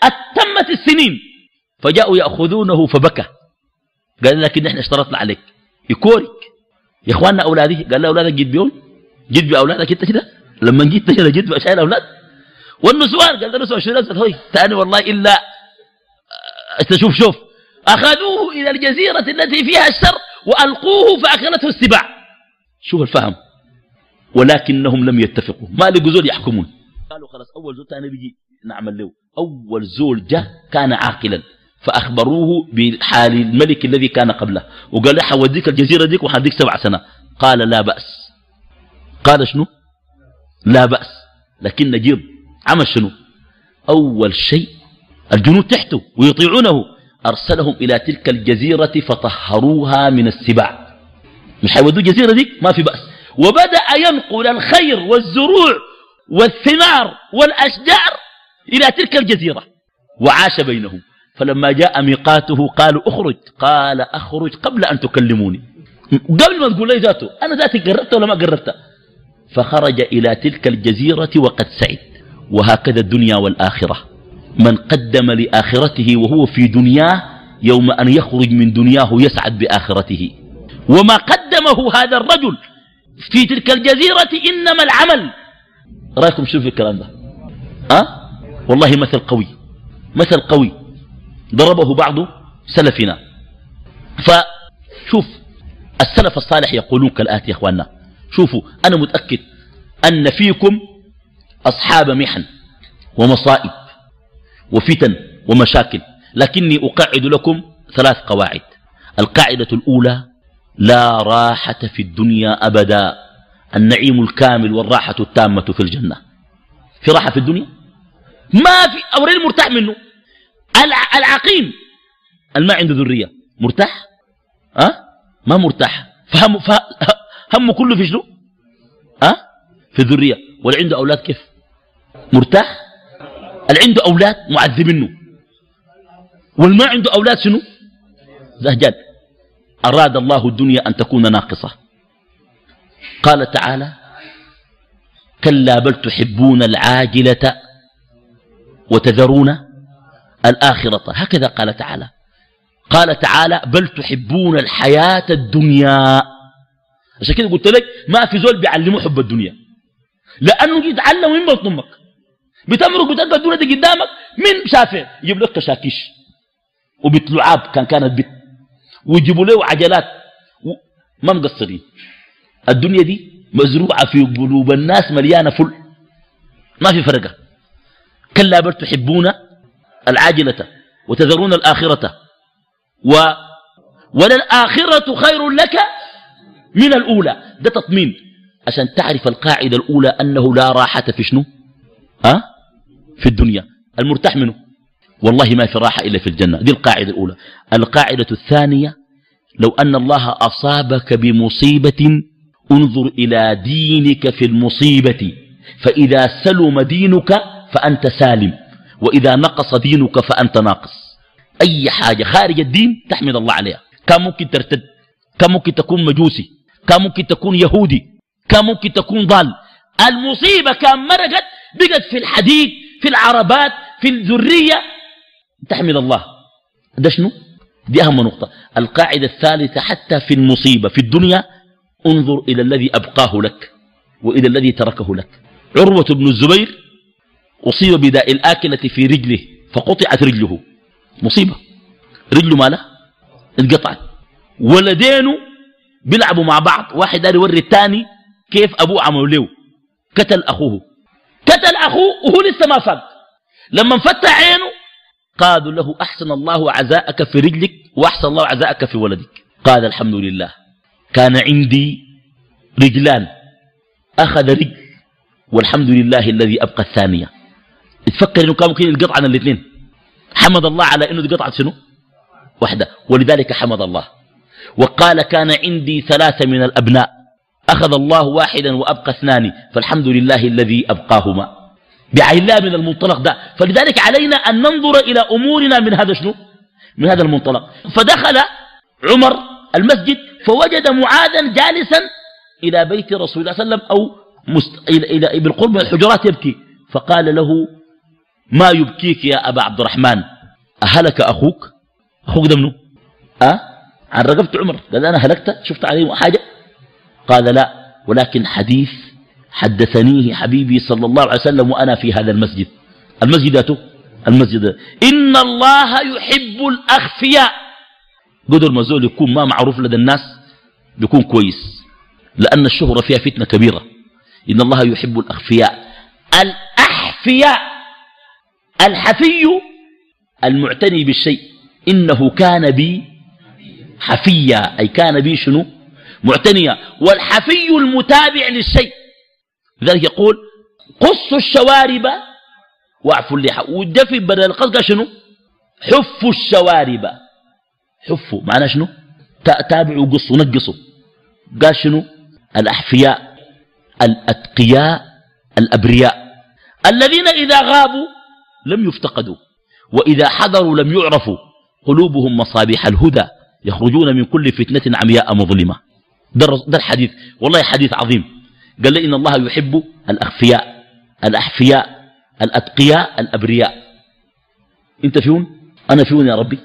أتمت السنين. فجاءوا يأخذونه فبكى. قال لكن إحنا اشترطنا عليك. يكورك. يا إخواننا أولادي. قال له أولادك جيت بيهم جيت بأولادك أنت كده؟ لما جيت هنا جيت باشياء الاولاد والنسوان قال له نسوان شو نزل هوي. ثاني والله إلا شوف شوف. أخذوه إلى الجزيرة التي فيها الشر وألقوه فاكلته السباع. شوف الفهم. ولكنهم لم يتفقوا. ما لقوا زول يحكمون. قالوا خلاص أول زول ثاني بيجي نعمل له. أول زول جاء كان عاقلا. فأخبروه بحال الملك الذي كان قبله. وقال له حوديك الجزيرة ديك وحديك سبع سنة. قال لا بأس. قال شنو؟ لا بأس. لكن نجيب. عمل شنو؟ أول شيء الجنود تحته ويطيعونه. أرسلهم إلى تلك الجزيرة فطهروها من السباع. مش حيودوا الجزيرة دي؟ ما في بأس. وبدأ ينقل الخير والزروع والثمار والأشجار إلى تلك الجزيرة وعاش بينهم. فلما جاء ميقاته قالوا اخرج. قال أخرج قبل أن تكلموني. قبل ما تقول لي ذاته؟ أنا ذاتي قربت ولا ما قربت فخرج إلى تلك الجزيرة وقد سعد. وهكذا الدنيا والآخرة. من قدم لآخرته وهو في دنياه يوم أن يخرج من دنياه يسعد بآخرته. وما قدمه هذا الرجل في تلك الجزيرة إنما العمل. رأيكم شوف الكلام ده أه؟ والله مثل قوي. مثل قوي. ضربه بعض سلفنا. فشوف السلف الصالح يقولون كالآتي يا أخواننا. شوفوا أنا متأكد أن فيكم أصحاب محن ومصائب وفتن ومشاكل. لكني أقعد لكم ثلاث قواعد. القاعدة الأولى لا راحة في الدنيا أبدا. النعيم الكامل والراحة التامة في الجنة. في راحة في الدنيا؟ ما في. أورين مرتاح منه. العقيم. الما عنده ذرية. مرتاح؟ أه؟ ما مرتاح. فهم, فهم كله في شنو؟ أه؟ في الذرية. واللي عنده أولاد كيف؟ مرتاح؟ اللي عنده أولاد؟ معذبينه والما عنده أولاد شنو؟ زهجان. أراد الله الدنيا أن تكون ناقصة. قال تعالى كلا بل تحبون العاجلة وتذرون الآخرة. هكذا قال تعالى. قال تعالى بل تحبون الحياة الدنيا. عشان كده قلت لك ما في زول بيعلمه حب الدنيا. لأنه يتعلم من بطن أمك. بتمرق بتلقى الدنيا دي قدامك من شافع يجيب لك كشاكيش. وبيت لعاب كان كانت بيت. ويجيبوا له عجلات. ما مقصرين. الدنيا دي مزروعة في قلوب الناس مليانة فل. ما في فرقة. كلا بل تحبون العاجلة وتذرون الآخرة. و وللآخرة خير لك من الأولى. ده تطمين. عشان تعرف القاعدة الأولى أنه لا راحة في شنو؟ أه؟ في الدنيا. المرتاح منه. والله ما في راحة إلا في الجنة. دي القاعدة الأولى. القاعدة الثانية لو أن الله أصابك بمصيبة انظر إلى دينك في المصيبة. فإذا سلم دينك فأنت سالم. وإذا نقص دينك فأنت ناقص. أي حاجة خارج الدين تحمد الله عليها. كان ممكن ترتد. كان ممكن تكون مجوسي. كان ممكن تكون يهودي. كان ممكن تكون ضال. المصيبة كان مرقت بقت في الحديد في العربات في الذرية. تحمد الله. ده شنو؟ دي أهم نقطة. القاعدة الثالثة حتى في المصيبة في الدنيا انظر إلى الذي أبقاه لك وإلى الذي تركه لك. عروة بن الزبير أصيب بداء الآكلة في رجله فقطعت رجله. مصيبة. رجله ماله؟ انقطعت. ولدينه بيلعبوا مع بعض. واحد داري يوري الثاني كيف أبوه عملوا له. قتل أخوه. قتل أخوه وهو لسه ما فاق لما انفتح عينه قالوا له أحسن الله عزاءك في رجلك وأحسن الله عزاءك في ولدك. قال الحمد لله. كان عندي رجلان. أخذ رجل والحمد لله الذي أبقى الثانية. تفكر إنه كان ممكن ينقطع عن الاثنين. حمد الله على إنه قطعت شنو؟ واحدة ولذلك حمد الله. وقال كان عندي ثلاثة من الأبناء. أخذ الله واحدا وأبقى اثنان فالحمد لله الذي أبقاهما. بعين الله من المنطلق ده. فلذلك علينا أن ننظر إلى أمورنا من هذا شنو؟ من هذا المنطلق. فدخل عمر المسجد فوجد معاذا جالسا إلى بيت رسول الله صلى الله عليه وسلم أو مست... إلى, إلى بالقرب من الحجرات يبكي. فقال له ما يبكيك يا أبا عبد الرحمن؟ أهلك أخوك؟ أخوك ده منه أه؟ عن رقبت عمر. قال أنا هلكت شفت عليه حاجة؟ قال لا ولكن حديث حدثنيه حبيبي صلى الله عليه وسلم وأنا في هذا المسجد. المسجد المسجد إن الله يحب الأخفياء. قدر ما زول يكون ما معروف لدى الناس بيكون كويس لأن الشهرة فيها فتنة كبيرة. إن الله يحب الأخفياء. الأحفياء الحفي المعتني بالشيء إنه كان بي حفيا. أي كان بي شنو؟ معتنيا والحفي المتابع للشيء. لذلك يقول قصوا الشوارب واعفوا اللحى. والدفي بدل القصد شنو؟ حفوا الشوارب. حفوا. معناه شنو؟ تابعوا قصوا نقصوا. قال شنو؟ الأحفياء الأتقياء الأبرياء. الذين إذا غابوا لم يفتقدوا وإذا حضروا لم يعرفوا قلوبهم مصابيح الهدى يخرجون من كل فتنة عمياء مظلمة. ده الحديث. والله حديث عظيم. قال لي إن الله يحب الأخفياء الأحفياء الأتقياء الأبرياء. أنت فيون أنا فيون يا ربي.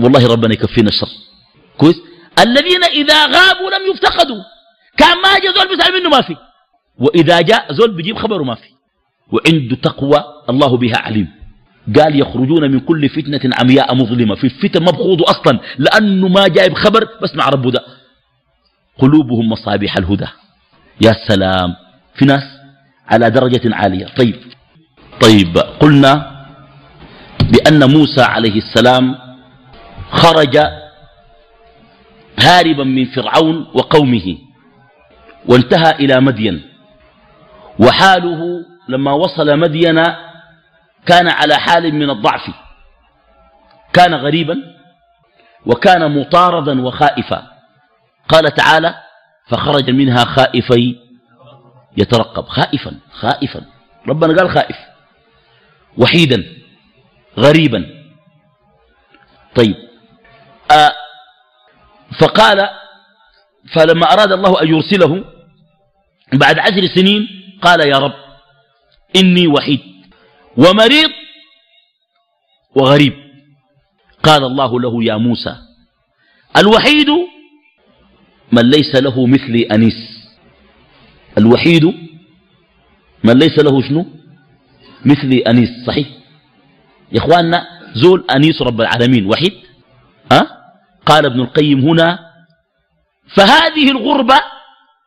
والله ربنا يكفينا الشر. كويس؟ الذين إذا غابوا لم يفتقدوا. كان ما جاء زول بيسأل منه ما في. وإذا جاء زول بيجيب خبره ما في. وعنده تقوى الله بها عليم. قال يخرجون من كل فتنة عمياء مظلمة. في الفتن مبخوض أصلا. لأنه ما جايب خبر بس مع ربه ده. قلوبهم مصابيح الهدى. يا سلام في ناس على درجة عالية. طيب طيب قلنا بأن موسى عليه السلام خرج هاربا من فرعون وقومه وانتهى إلى مدين. وحاله لما وصل مدين كان على حال من الضعف. كان غريبا وكان مطاردا وخائفا. قال تعالى فخرج منها خائفي يترقب. خائفا خائفا. ربنا قال خائف. وحيدا غريبا. طيب. آه فقال فلما أراد الله أن يرسله بعد عشر سنين قال يا رب إني وحيد ومريض وغريب. قال الله له يا موسى الوحيد من ليس له مثلي أنيس. الوحيد من ليس له شنو؟ مثلي أنيس. صحيح؟ يا إخواننا زول أنيس رب العالمين. وحيد؟ أه؟ قال ابن القيم هنا فهذه الغربة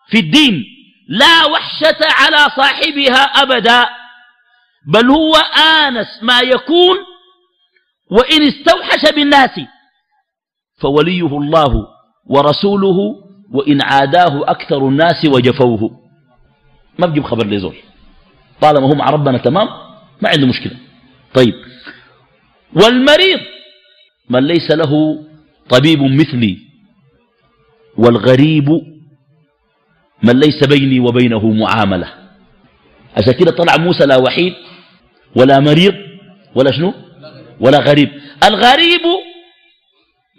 في الدين لا وحشة على صاحبها أبدا بل هو آنس ما يكون وإن استوحش بالناس فوليه الله ورسوله وإن عاداه أكثر الناس وجفوه. ما بجيب خبر لزول طالما هم ربنا تمام ما عنده مشكلة. طيب. والمريض من ليس له طبيب مثلي. والغريب من ليس بيني وبينه معاملة. عشان كده طلع موسى لا وحيد ولا مريض ولا شنو؟ ولا غريب. الغريب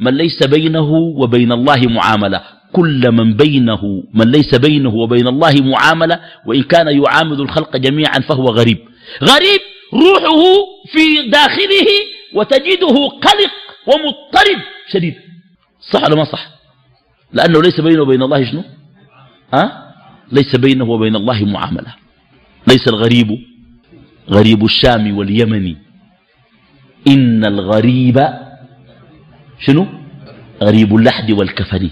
من ليس بينه وبين الله معاملة. كل من بينه من ليس بينه وبين الله معاملة وإن كان يعامل الخلق جميعا فهو غريب. غريب روحه في داخله وتجده قلق ومضطرب شديد. صح ولا ما صح؟ لأنه ليس بينه وبين الله شنو؟ أه؟ ليس بينه وبين الله معاملة. ليس الغريب غريب الشام واليمن. إن الغريب شنو؟ غريب اللحد والكفن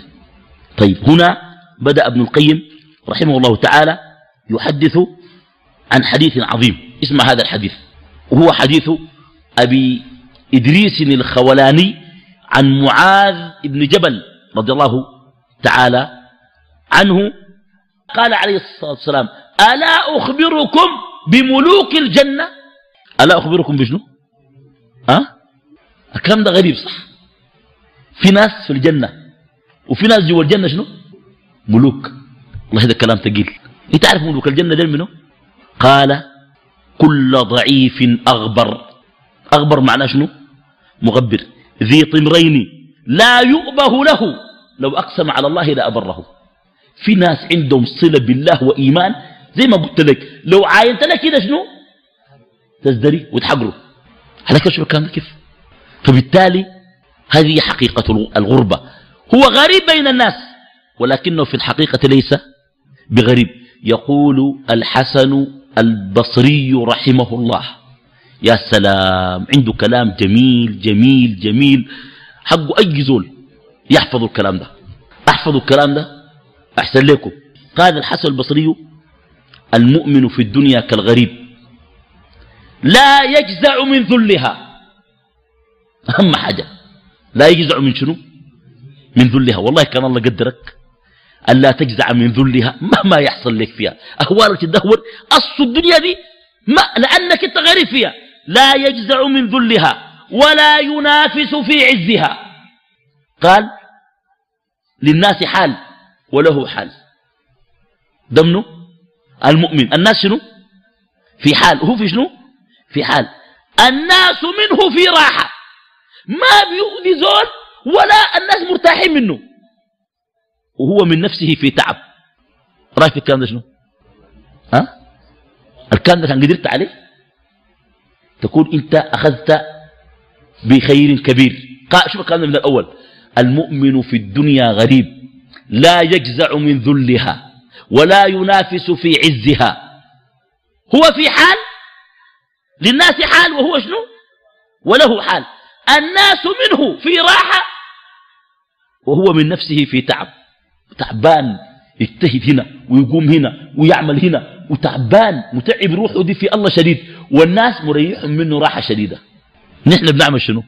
طيب هنا بدأ ابن القيم رحمه الله تعالى يحدث عن حديث عظيم. اسمع هذا الحديث. وهو حديث أبي إدريس الخولاني عن معاذ بن جبل رضي الله تعالى عنه. قال عليه الصلاة والسلام ألا أخبركم بملوك الجنة؟ ألا أخبركم بشنو؟ أه؟ الكلام ده غريب صح. في ناس في الجنة وفي ناس جوا الجنة شنو؟ ملوك. والله هذا كلام ثقيل. انت عارف ملوك الجنة دين منه قال كل ضعيف أغبر. أغبر معناه شنو؟ مغبر. ذي طمرين لا يؤبه له. لو أقسم على الله لأبره في ناس عندهم صلة بالله وإيمان زي ما قلت لك. لو عاينت لك كده شنو؟ تزدري وتحقره. على كيف الكلام كيف؟ فبالتالي هذه حقيقة الغربة. هو غريب بين الناس ولكنه في الحقيقة ليس بغريب. يقول الحسن البصري رحمه الله يا سلام عنده كلام جميل جميل جميل حقه أي زول يحفظ الكلام ده. احفظوا الكلام ده؟ أحسن لكم. قال الحسن البصري المؤمن في الدنيا كالغريب لا يجزع من ذلها. أهم حاجة لا يجزع من شنو؟ من ذلها. والله كان الله قدرك ألا تجزع من ذلها مهما يحصل لك فيها. أهوالك تدهور أصل الدنيا دي ما لأنك أنت غريب فيها. لا يجزع من ذلها ولا ينافس في عزها. قال للناس حال وله حال. دمنه المؤمن. الناس شنو؟ في حال. هو في شنو؟ في حال. الناس منه في راحة. ما بيؤذي زول ولا الناس مرتاحين منه. وهو من نفسه في تعب. رأيك في الكلام ده شنو؟ ها؟ الكلام ده كان قدرت عليه؟ تكون انت أخذت بخير كبير. شوف الكلام ده من الأول. المؤمن في الدنيا غريب. لا يجزع من ذلها ولا ينافس في عزها. هو في حال؟ للناس حال وهو شنو؟ وله حال. الناس منه في راحة وهو من نفسه في تعب تعبان يجتهد هنا ويقوم هنا ويعمل هنا وتعبان متعب روحه دي في الله شديد. والناس مريحهم منه راحة شديدة. نحن بنعمل شنو؟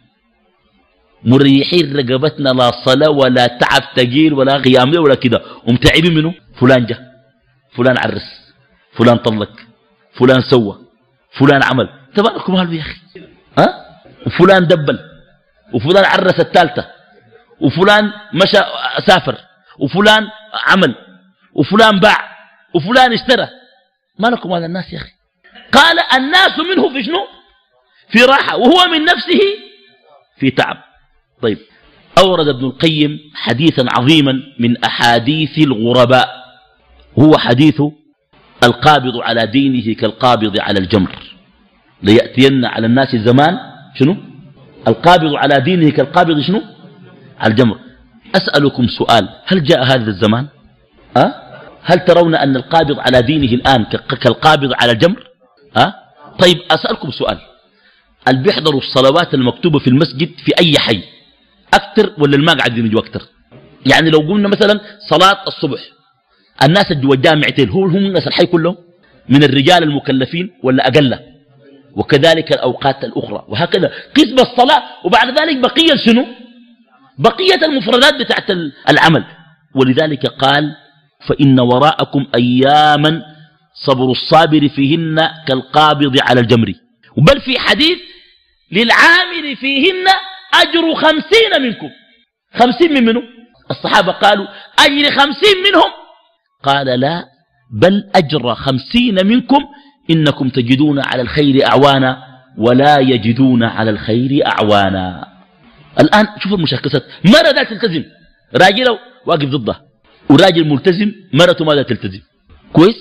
مريحين رقبتنا لا صلاة ولا تعب تقيل ولا قيام ولا كده. ومتعبين منه؟ فلان جه فلان عرس فلان طلق فلان سوى فلان عمل. تباركم هالو يا أخي. ها؟ وفلان دبل وفلان عرس الثالثة. وفلان مشى سافر وفلان عمل وفلان باع وفلان اشترى. ما لكم هذا الناس يا أخي؟ قال الناس منه في شنو؟ في راحة وهو من نفسه في تعب. طيب أورد ابن القيم حديثا عظيما من أحاديث الغرباء. هو حديث القابض على دينه كالقابض على الجمر. ليأتين على الناس زمان شنو؟ القابض على دينه كالقابض شنو؟ الجمر. أسألكم سؤال هل جاء هذا الزمان؟ أه؟ هل ترون أن القابض على دينه الآن كالقابض على الجمر؟ أه؟ طيب أسألكم سؤال اللي بيحضروا الصلوات المكتوبة في المسجد في أي حي؟ أكثر ولا الما قاعدين يجوا أكثر يعني لو قلنا مثلا صلاة الصبح الناس اللي جوا الجامعتين هو هم الناس الحي كلهم؟ من الرجال المكلفين ولا أقل؟ وكذلك الأوقات الأخرى وهكذا. قسم الصلاة وبعد ذلك بقية شنو؟ بقية المفردات بتاعت العمل. ولذلك قال فإن وراءكم أياما صبر الصابر فيهن كالقابض على الجمر. بل في حديث للعامل فيهن أجر خمسين منكم. خمسين من منه الصحابة قالوا أجر خمسين منهم. قال لا بل أجر خمسين منكم إنكم تجدون على الخير أعوانا ولا يجدون على الخير أعوانا. الآن شوف المشاكسات مرة ذات تلتزم راجل واقف ضده. وراجل ملتزم مرته ماذا تلتزم؟ كويس؟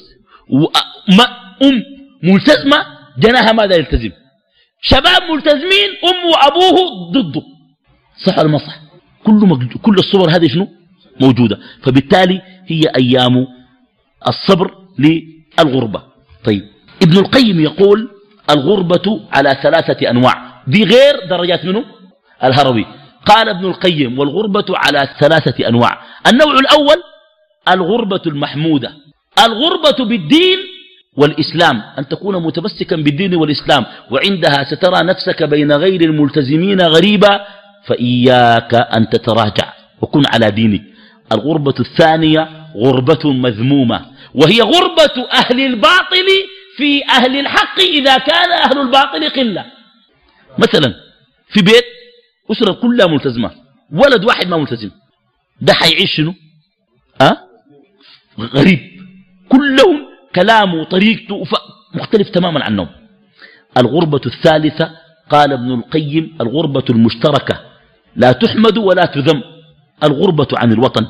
وما أم ملتزمة جناها ماذا يلتزم؟ شباب ملتزمين أم وأبوه ضده. صح ولا ما صح؟ كل, كل الصور هذه شنو؟ موجودة. فبالتالي هي أيام الصبر للغربة. طيب. ابن القيم يقول الغربة على ثلاثة أنواع. دي غير درجات منه؟ الهروي. قال ابن القيم والغربة على ثلاثة أنواع. النوع الأول الغربة المحمودة. الغربة بالدين والإسلام. أن تكون متمسكا بالدين والإسلام. وعندها سترى نفسك بين غير الملتزمين غريبا فإياك أن تتراجع. وكن على دينك. الغربة الثانية غربة مذمومة. وهي غربة أهل الباطل في أهل الحق إذا كان أهل الباطل قلة. مثلا في بيت أسرة كلها ملتزمة. ولد واحد ما ملتزم. ده حيعيش شنو؟ أه؟ غريب. كلهم كلامه وطريقته مختلف تماما عنهم الغربة الثالثة قال ابن القيم الغربة المشتركة. لا تحمد ولا تذم. الغربة عن الوطن.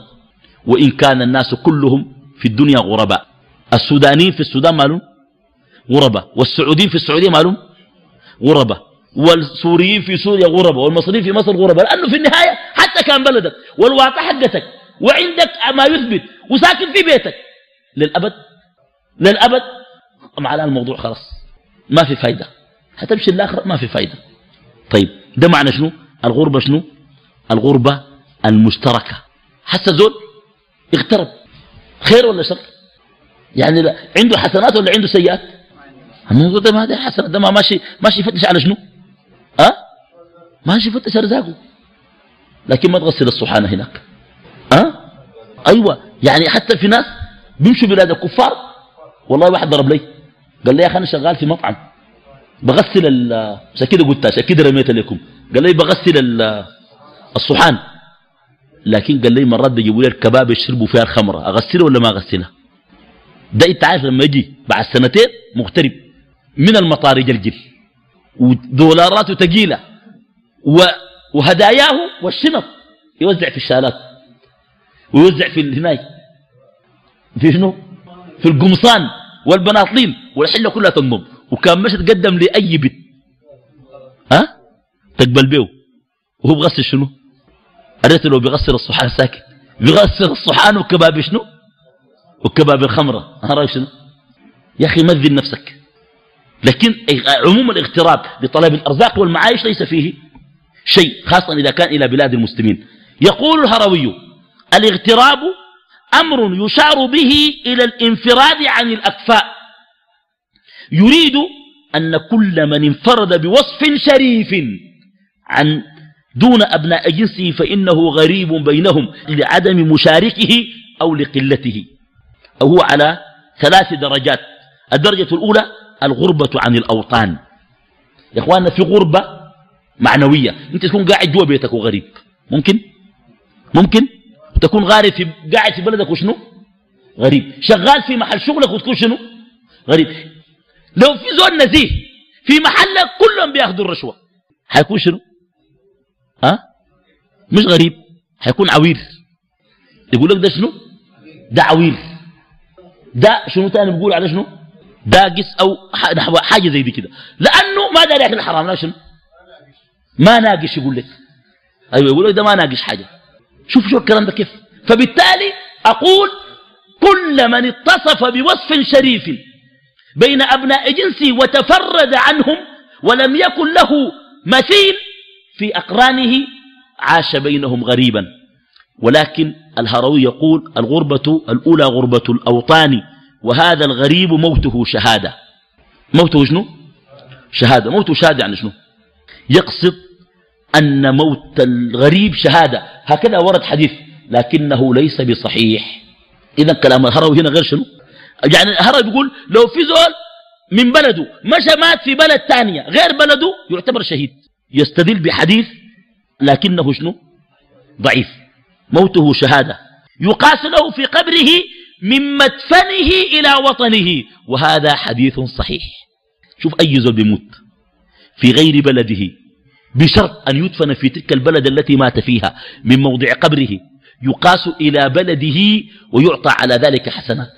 وإن كان الناس كلهم في الدنيا غرباء. السودانيين في السودان مالهم؟ غرباء. والسعوديين في السعودية مالهم؟ غرباء. والسوريين في سوريا غرباء والمصريين في مصر غرباء لأنه في النهاية حتى كان بلدك والواقع حقتك وعندك ما يثبت وساكن في بيتك. للأبد للأبد معنى الموضوع خلاص ما في فايدة. هتمشي الآخرة ما في فايدة. طيب ده معنى شنو؟ الغربة شنو؟ الغربة المشتركة. حتى زول اغترب. خير ولا شر؟ يعني عنده حسنات ولا عنده سيئات؟ الموضوع ده ما ده حسنات ده ما ماشي ماشي يفتش على شنو؟ أه؟ ماشي يفتش ارزاقه لكن ما تغسل الصحانة هناك. أه؟ أيوة. يعني حتى في ناس بيمشوا بلاد الكفار والله واحد ضرب لي. قال لي يا أخي أنا شغال في مطعم. بغسل عشان كده قلت عشان كده رميت لكم. قال لي بغسل الصحان. لكن قال لي مرات بيجيبوا لي الكباب يشربوا فيها الخمرة. أغسلها ولا ما أغسلها؟ ده أنت عارف لما يجي بعد سنتين مغترب من المطار يجلجل ودولاراته ثقيلة وهداياه والشنط. يوزع في الشالات. ويوزع في هناك في شنو؟ في القمصان والبناطلين والحلة كلها تنضم. وكان مش تقدم لأي بيت. ها؟ تقبل به وهو بغسل شنو؟ قريت لو بيغسل الصحان ساكت. بيغسل الصحان وكباب شنو؟ وكباب الخمرة. ها رأيك شنو؟ يا أخي مذن نفسك. لكن عموم الاغتراب لطلب الأرزاق والمعايش ليس فيه شيء خاصة إذا كان إلى بلاد المسلمين. يقول الهروي الاغتراب أمر يشار به إلى الانفراد عن الأكفاء. يريد أن كل من انفرد بوصف شريف عن دون أبناء جنسه فإنه غريب بينهم لعدم مشاركه أو لقلته. أو هو على ثلاث درجات. الدرجة الأولى الغربة عن الأوطان. يا إخواننا في غربة معنوية. أنت تكون قاعد جوا بيتك وغريب. ممكن؟ ممكن؟ تكون غارب في قاعد في بلدك وشنو؟ غريب. شغال في محل شغلك وتكون شنو؟ غريب. لو في زول نزيه في محلك كلهم بياخذوا الرشوة. حيكون شنو؟ ها؟ مش غريب. حيكون عوير. يقول لك ده شنو؟ ده عوير. ده شنو تاني بيقول على شنو؟ داقس أو حاجة زي دي كده. لأنه ما داري ياكل الحرام لا ما ناقش يقول لك. أيوه يقول لك ده ما ناقش حاجة. شوف شو الكلام ده كيف. فبالتالي أقول كل من اتصف بوصف شريف بين أبناء جنسه وتفرد عنهم ولم يكن له مثيل في أقرانه عاش بينهم غريبا. ولكن الهروي يقول الغربة الأولى غربة الأوطان. وهذا الغريب موته شهادة. موته شنو؟ شهادة. موته شهادة يعني شنو؟ يقصد أن موت الغريب شهادة. هكذا ورد حديث لكنه ليس بصحيح. إذا كلام الهروي هنا غير شنو؟ يعني الهروي بيقول لو في زول من بلده مشى مات في بلد ثانية غير بلده يعتبر شهيد. يستدل بحديث لكنه شنو؟ ضعيف. موته شهادة. يقاس له في قبره من مدفنه إلى وطنه. وهذا حديث صحيح. شوف أي زول بيموت في غير بلده بشرط أن يدفن في تلك البلد التي مات فيها من موضع قبره يقاس إلى بلده ويعطى على ذلك حسنات.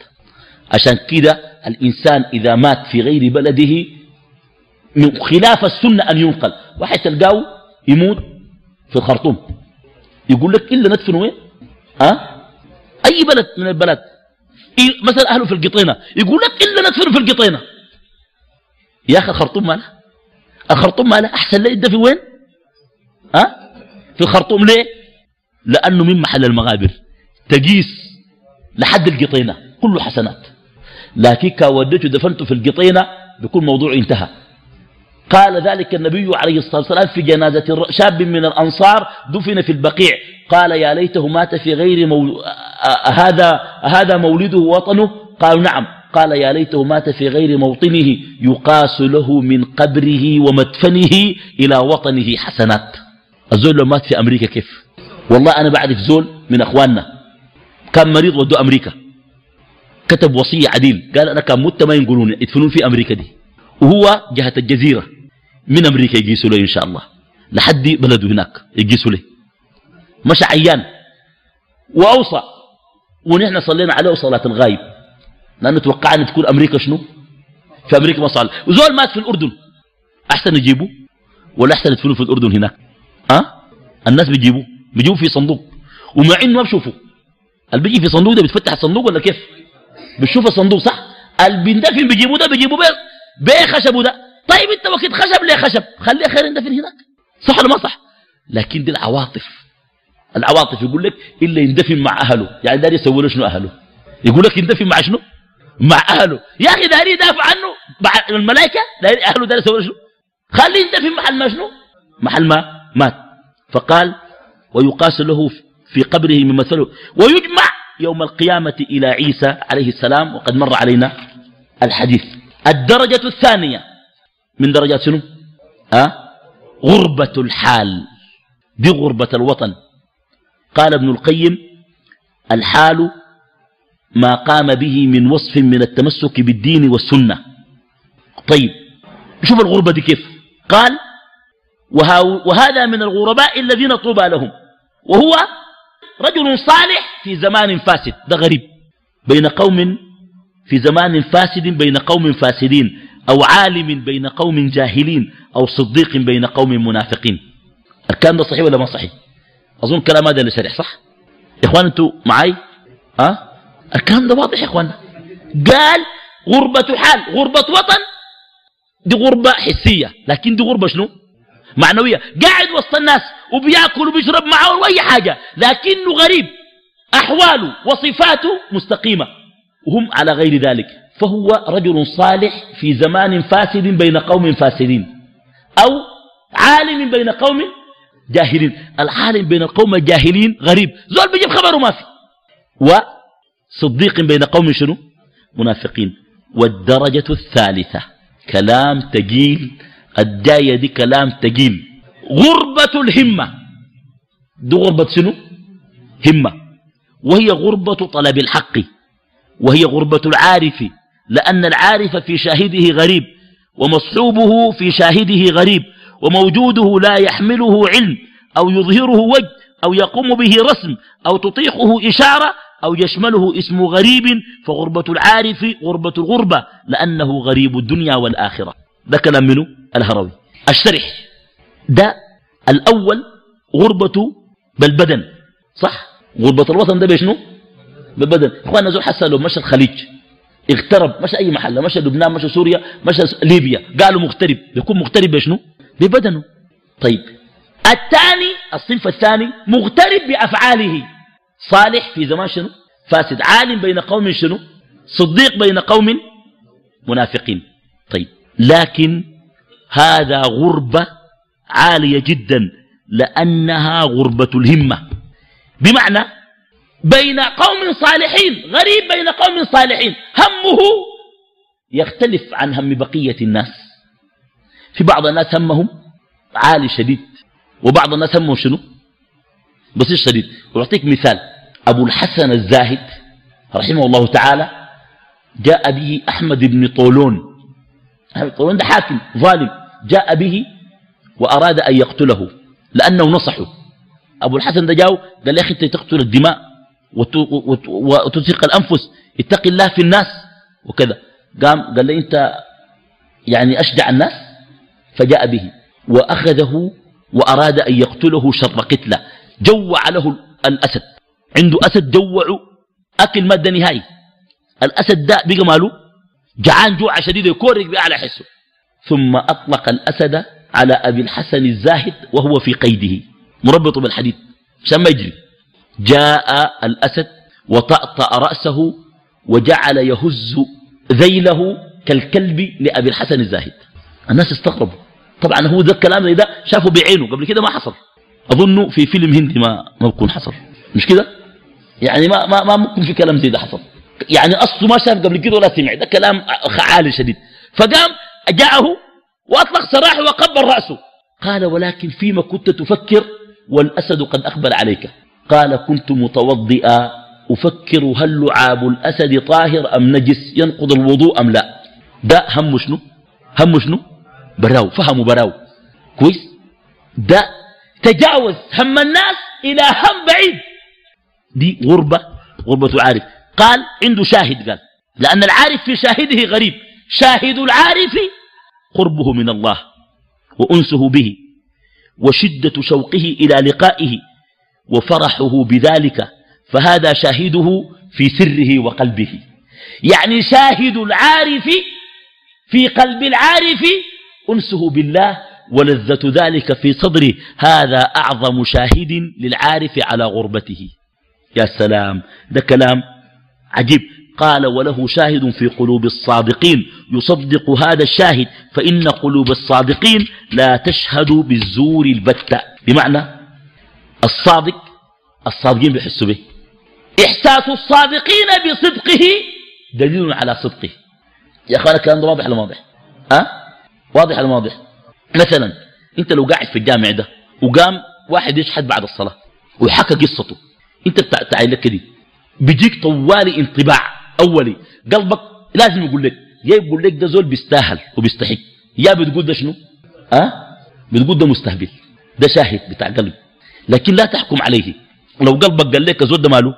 عشان كده الإنسان إذا مات في غير بلده من خلاف السنة أن ينقل. واحد تلقاه يموت في الخرطوم. يقول لك إلا ندفنه وين؟ أه؟ أي بلد من البلد مثلا أهله في القطينة. يقول لك إلا ندفنه في القطينة. يا أخي الخرطوم ماله الخرطوم ماله أحسن ليه يدفن وين؟ أه؟ في الخرطوم ليه؟ لأنه من محل المغابر. تقيس لحد القطينة. كله حسنات. لكن كودته دفنته في القطينة بيكون موضوع انتهى. قال ذلك النبي عليه الصلاة والسلام في جنازة شاب من الأنصار دفن في البقيع. قال يا ليته مات في غير مول... هذا هذا مولده وطنه؟ قالوا نعم. قال يا ليته مات في غير موطنه يقاس له من قبره ومدفنه إلى وطنه حسنات. الزول لو مات في أمريكا كيف؟ والله أنا بعرف زول من أخواننا. كان مريض ودوا أمريكا. كتب وصية عديل. قال أنا كان مت ما ينقلوني يدفنون في أمريكا دي. وهو جهة الجزيرة. من أمريكا يقيسوا له إن شاء الله. لحد بلده هناك يقيسوا له. مش عيان. وأوصى. ونحن صلينا عليه صلاة الغايب. لأنه توقعنا تكون أمريكا شنو؟ في أمريكا ما صلى وزول مات في الأردن. أحسن يجيبوا ولا أحسن يدفنوا في الأردن هناك. أه؟ الناس بيجيبوا بيجيبوا في صندوق. ومع إنه ما بشوفوا اللي بيجي في صندوق ده بيتفتح الصندوق ولا كيف؟ بتشوف الصندوق صح؟ اللي بيندفن بيجيبوا ده بيجيبوا بيه بيه خشبه ده. طيب انت وقت خشب ليه خشب؟ خليه خير يندفن هناك. صح ولا ما صح؟ لكن دي العواطف. العواطف يقول لك إلا يندفن مع أهله. يعني داري يسوي له شنو أهله؟ يقول لك يندفن مع شنو؟ مع أهله. يا أخي داري يدافع عنه مع الملائكة؟ داري أهله داري يسوي له شنو؟ خليه يندفن محل ما شنو؟ محل ما مات. فقال ويقاس له في قبره من مثله. ويجمع يوم القيامة إلى عيسى عليه السلام. وقد مر علينا الحديث. الدرجة الثانية. من درجات شنو؟ أه؟ غربة الحال. دي غربة الوطن. قال ابن القيم الحال ما قام به من وصف من التمسك بالدين والسنة. طيب شوف الغربة دي كيف؟ قال وهذا من الغرباء الذين طوبى لهم وهو رجل صالح في زمان فاسد ده غريب. بين قوم في زمان فاسد بين قوم فاسدين أو عالم بين قوم جاهلين أو صديق بين قوم منافقين. الكلام ده صحيح ولا ما صحيح؟ أظن كلام هذا اللي شرح صح؟ يا إخوان أنتوا معي أه؟ الكلام ده واضح يا إخوان قال غربة حال غربة وطن. دي غربة حسية. لكن دي غربة شنو؟ معنوية. قاعد وسط الناس وبياكل وبيشرب معه أي حاجة. لكنه غريب. أحواله وصفاته مستقيمة. وهم على غير ذلك. فهو رجل صالح في زمان فاسد بين قوم فاسدين. أو عالم بين قوم جاهلين. العالم بين القوم الجاهلين غريب. زول بيجيب خبره ما في. وصديق بين قوم شنو؟ منافقين. والدرجة الثالثة كلام تقيل. الجاية دي كلام تقيل. غربة الهمة. دي غربة شنو؟ همة. وهي غربة طلب الحق. وهي غربة العارف. لأن العارف في شاهده غريب ومصحوبه في شاهده غريب. وموجوده لا يحمله علم أو يظهره وجه أو يقوم به رسم أو تطيقه إشارة أو يشمله اسم غريب فغربة العارف غربة الغربة لأنه غريب الدنيا والآخرة. ده كلام منه الهروي. الشرح. ده الأول غربة بالبدن. صح؟ غربة الوطن ده بيشنو بالبدن. اخواننا زول حسن لو مشى الخليج. اغترب. مشى أي محل. مشى لبنان مشى سوريا مشى ليبيا. قالوا مغترب. بيكون مغترب بشنو؟ ببدنه. طيب. الثاني الصنف الثاني مغترب بأفعاله. صالح في زمان شنو؟ فاسد عالم بين قوم شنو؟ صديق بين قوم منافقين. طيب. لكن هذا غربة عالية جدا لأنها غربة الهمة. بمعنى بين قوم صالحين غريب بين قوم صالحين. همه يختلف عن هم بقية الناس. في بعض الناس همهم عالي شديد وبعض الناس همهم شنو؟ بسيط شديد. وأعطيك مثال أبو الحسن الزاهد رحمه الله تعالى جاء به أحمد بن طولون. طولون ده حاكم ظالم. جاء به وأراد أن يقتله لأنه نصحه. أبو الحسن ده جاء قال لي أخي أنت تقتل الدماء وتزهق الأنفس اتق الله في الناس وكذا. قام قال لي أنت يعني أشجع الناس؟ فجاء به وأخذه وأراد أن يقتله شر قتلة. جوع له الأسد. عنده أسد جوعه أكل مادة نهائي. الأسد ده بقى ماله؟ جعان جوع شديد يكورك بأعلى حسه. ثم أطلق الأسد على أبي الحسن الزاهد وهو في قيده. مربط بالحديد. عشان ما يجري. جاء الأسد وطأطأ رأسه وجعل يهز ذيله كالكلب لأبي الحسن الزاهد. الناس استغربوا. طبعا هو ذا الكلام ده شافه بعينه. قبل كده ما حصل. أظنه في فيلم هندي ما ما بكون حصل. مش كده؟ يعني ما ما ما ممكن في كلام زي ده حصل. يعني أصله ما شاف قبل كده ولا سمع. ده كلام عالي شديد. فقام جاءه وأطلق سراحه وقبل رأسه. قال ولكن فيما كنت تفكر والأسد قد أقبل عليك. قال كنت متوضئا. أفكر هل لعاب الأسد طاهر أم نجس؟ ينقض الوضوء أم لا؟ ده هم شنو؟ هم شنو؟ براو فهموا براو. كويس؟ ده تجاوز هم الناس إلى هم بعيد. دي غربة غربة عارف قال عنده شاهد قال. لأن العارف في شاهده غريب. شاهد العارف قربه من الله وأنسه به وشدة شوقه إلى لقائه وفرحه بذلك. فهذا شاهده في سره وقلبه. يعني شاهد العارف في قلب العارف أنسه بالله ولذة ذلك في صدره هذا أعظم شاهد للعارف على غربته. يا سلام ده كلام عجيب. قال وله شاهد في قلوب الصادقين. يصدق هذا الشاهد. فإن قلوب الصادقين لا تشهد بالزور البتة. بمعنى الصادق الصادقين بيحسوا به. إحساس الصادقين بصدقه دليل على صدقه. يا أخوانا الكلام ده واضح ولا واضح؟ أه؟ واضح ولا واضح مثلا أنت لو قاعد في الجامع ده وقام واحد يشحت بعد الصلاة وحكى قصته أنت بتاع لك كده بيجيك طوالي انطباع أولي قلبك لازم يقول لك يا يقول لك ده زول بيستاهل وبيستحق يا بتقول ده شنو أه؟ بتقول ده مستهبل ده شاهد بتاع قلب لكن لا تحكم عليه لو قلبك قال لك زول ده ماله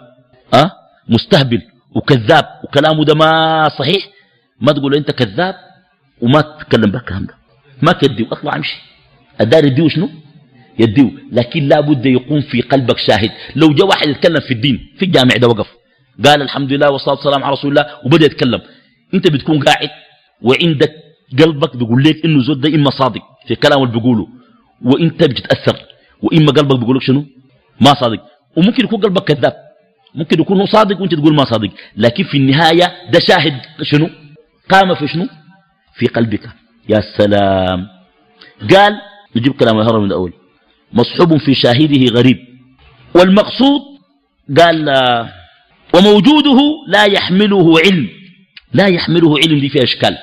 أه؟ مستهبل وكذاب وكلامه ده ما صحيح ما تقول أنت كذاب وما تتكلم بالكلام ده. ما تديه أطلع امشي. الدار يديه شنو؟ يديه لكن لا بد يقوم في قلبك شاهد. لو جاء واحد يتكلم في الدين في الجامع ده وقف. قال الحمد لله والصلاة والسلام على رسول الله وبدأ يتكلم. أنت بتكون قاعد وعندك قلبك بيقول لك إنه زود ده إما صادق في كلامه اللي بيقوله وأنت بتتأثر. وإما قلبك بيقول لك شنو؟ ما صادق. وممكن يكون قلبك كذاب. ممكن يكون هو صادق وأنت تقول ما صادق. لكن في النهاية ده شاهد شنو؟ قام في شنو؟ في قلبك. يا سلام. قال نجيب كلام الهرم من الأول. مصحوب في شاهده غريب. والمقصود قال وموجوده لا يحمله علم. لا يحمله علم دي فيها إشكال.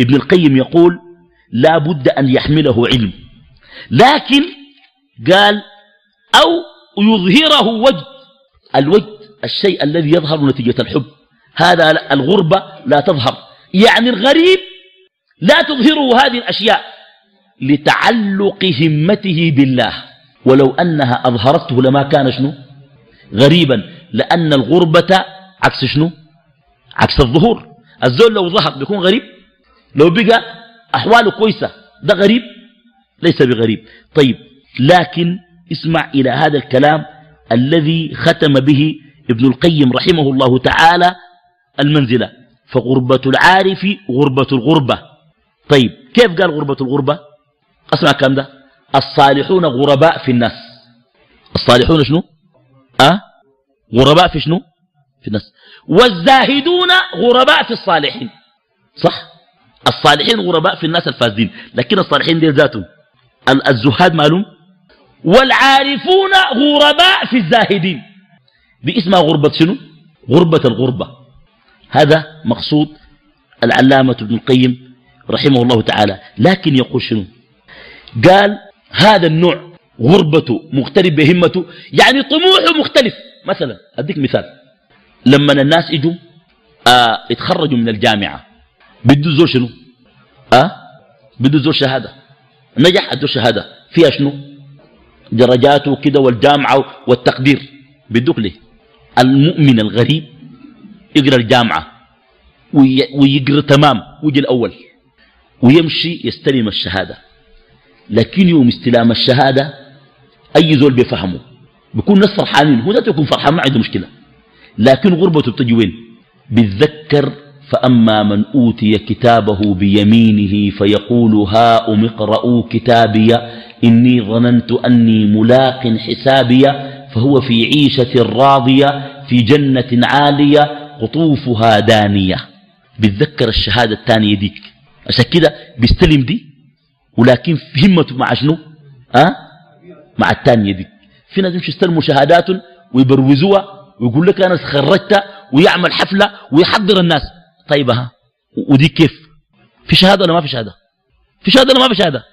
ابن القيم يقول لا بد أن يحمله علم. لكن قال أو يظهره وجد. الوجد الشيء الذي يظهر نتيجة الحب. هذا الغربة لا تظهر. يعني الغريب لا تظهره هذه الأشياء لتعلق همته بالله. ولو أنها أظهرته لما كان شنو؟ غريبا. لأن الغربة عكس شنو؟ عكس الظهور. الزول لو ظهر بيكون غريب؟ لو بقى أحواله كويسة ده غريب؟ ليس بغريب. طيب لكن اسمع إلى هذا الكلام الذي ختم به ابن القيم رحمه الله تعالى المنزلة. فغربة العارف غربة الغربة. طيب كيف قال غربة الغربة؟ أسمع كم ده. الصالحون غرباء في الناس. الصالحون شنو؟ أه؟ غرباء في شنو؟ في الناس. والزاهدون غرباء في الصالحين. صح؟ الصالحين غرباء في الناس الفاسدين. لكن الصالحين دي ذاتهم. الزهاد معلوم والعارفون غرباء في الزاهدين. باسمها غربة شنو؟ غربة الغربة. هذا مقصود العلامة ابن القيم رحمه الله تعالى. لكن يقول شنو؟ قال هذا النوع غربته مغترب بهمته يعني طموحه مختلف. مثلا أديك مثال. لما الناس اجوا آه يتخرجوا من الجامعة بده زور شنو؟ أه بده زور شهادة. نجح ادو شهادة. فيها شنو؟ درجاته كده والجامعة والتقدير. بدوك ليه؟ المؤمن الغريب يقرأ الجامعة ويقرأ تمام ويجي الأول. ويمشي يستلم الشهادة. لكن يوم استلام الشهادة أي زول بيفهمه بيكون ناس فرحانين. هو ذاته يكون فرحان ما عنده مشكلة. لكن غربته بتجي وين؟ بيتذكر فأما من أوتي كتابه بيمينه فيقول هاؤم اقرءوا كتابي. إني ظننت أني ملاق حسابي. فهو في عيشة راضية في جنة عالية قطوفها دانية. بيتذكر الشهادة الثانية ديك. عشان كده بيستلم دي ولكن همته مع شنو؟ أه؟ مع الثانية دي. في ناس يمشي يستلموا شهادات ويبروزوها ويقول لك أنا خرجت ويعمل حفلة ويحضر الناس. طيب ها؟ ودي كيف؟ في شهادة ولا ما في شهادة؟ في شهادة ولا ما في شهادة؟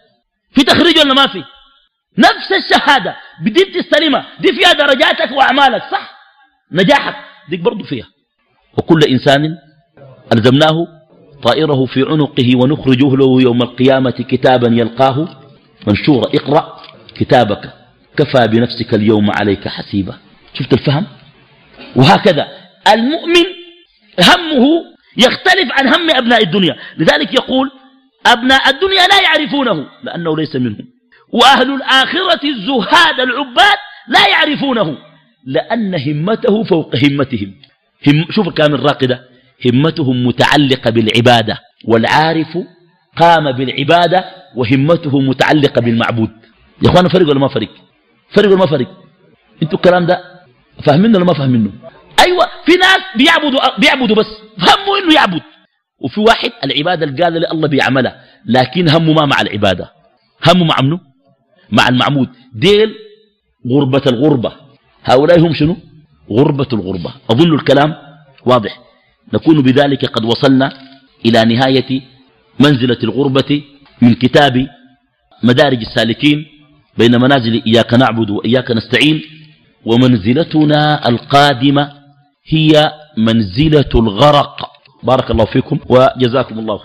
في تخريج ولا ما في؟ نفس الشهادة بديت تستلمها. دي فيها درجاتك وأعمالك صح؟ نجاحك. ديك برضو فيها. وكل إنسان ألزمناه طائره في عنقه ونخرجه له يوم القيامة كتابا يلقاه. منشورا اقرأ كتابك. كفى بنفسك اليوم عليك حسيبا. شفت الفهم؟ وهكذا. المؤمن همه يختلف عن هم أبناء الدنيا. لذلك يقول أبناء الدنيا لا يعرفونه لأنه ليس منهم. وأهل الآخرة الزهاد العباد لا يعرفونه لأن همته فوق همتهم. هم شوف الكلام الراقدة. همتهم متعلقة بالعبادة والعارف قام بالعبادة وهمته متعلقة بالمعبود. يا اخوانا فرق ولا ما فرق؟ فرق ولا ما فرق؟ أنتوا الكلام ده فاهمينه ولا ما فاهمينه؟ أيوه في ناس بيعبدوا بيعبدوا بس همه إنه يعبد. وفي واحد العبادة اللي قال الله بيعملها لكن همه ما مع العبادة. همه مع منه مع المعمود ديل غربة الغربة. هؤلاء هم شنو؟ غربة الغربة. أظن الكلام واضح. نكون بذلك قد وصلنا إلى نهاية منزلة الغربة من كتاب مدارج السالكين بين منازل إياك نعبد وإياك نستعين ومنزلتنا القادمة هي منزلة الغرق. بارك الله فيكم وجزاكم الله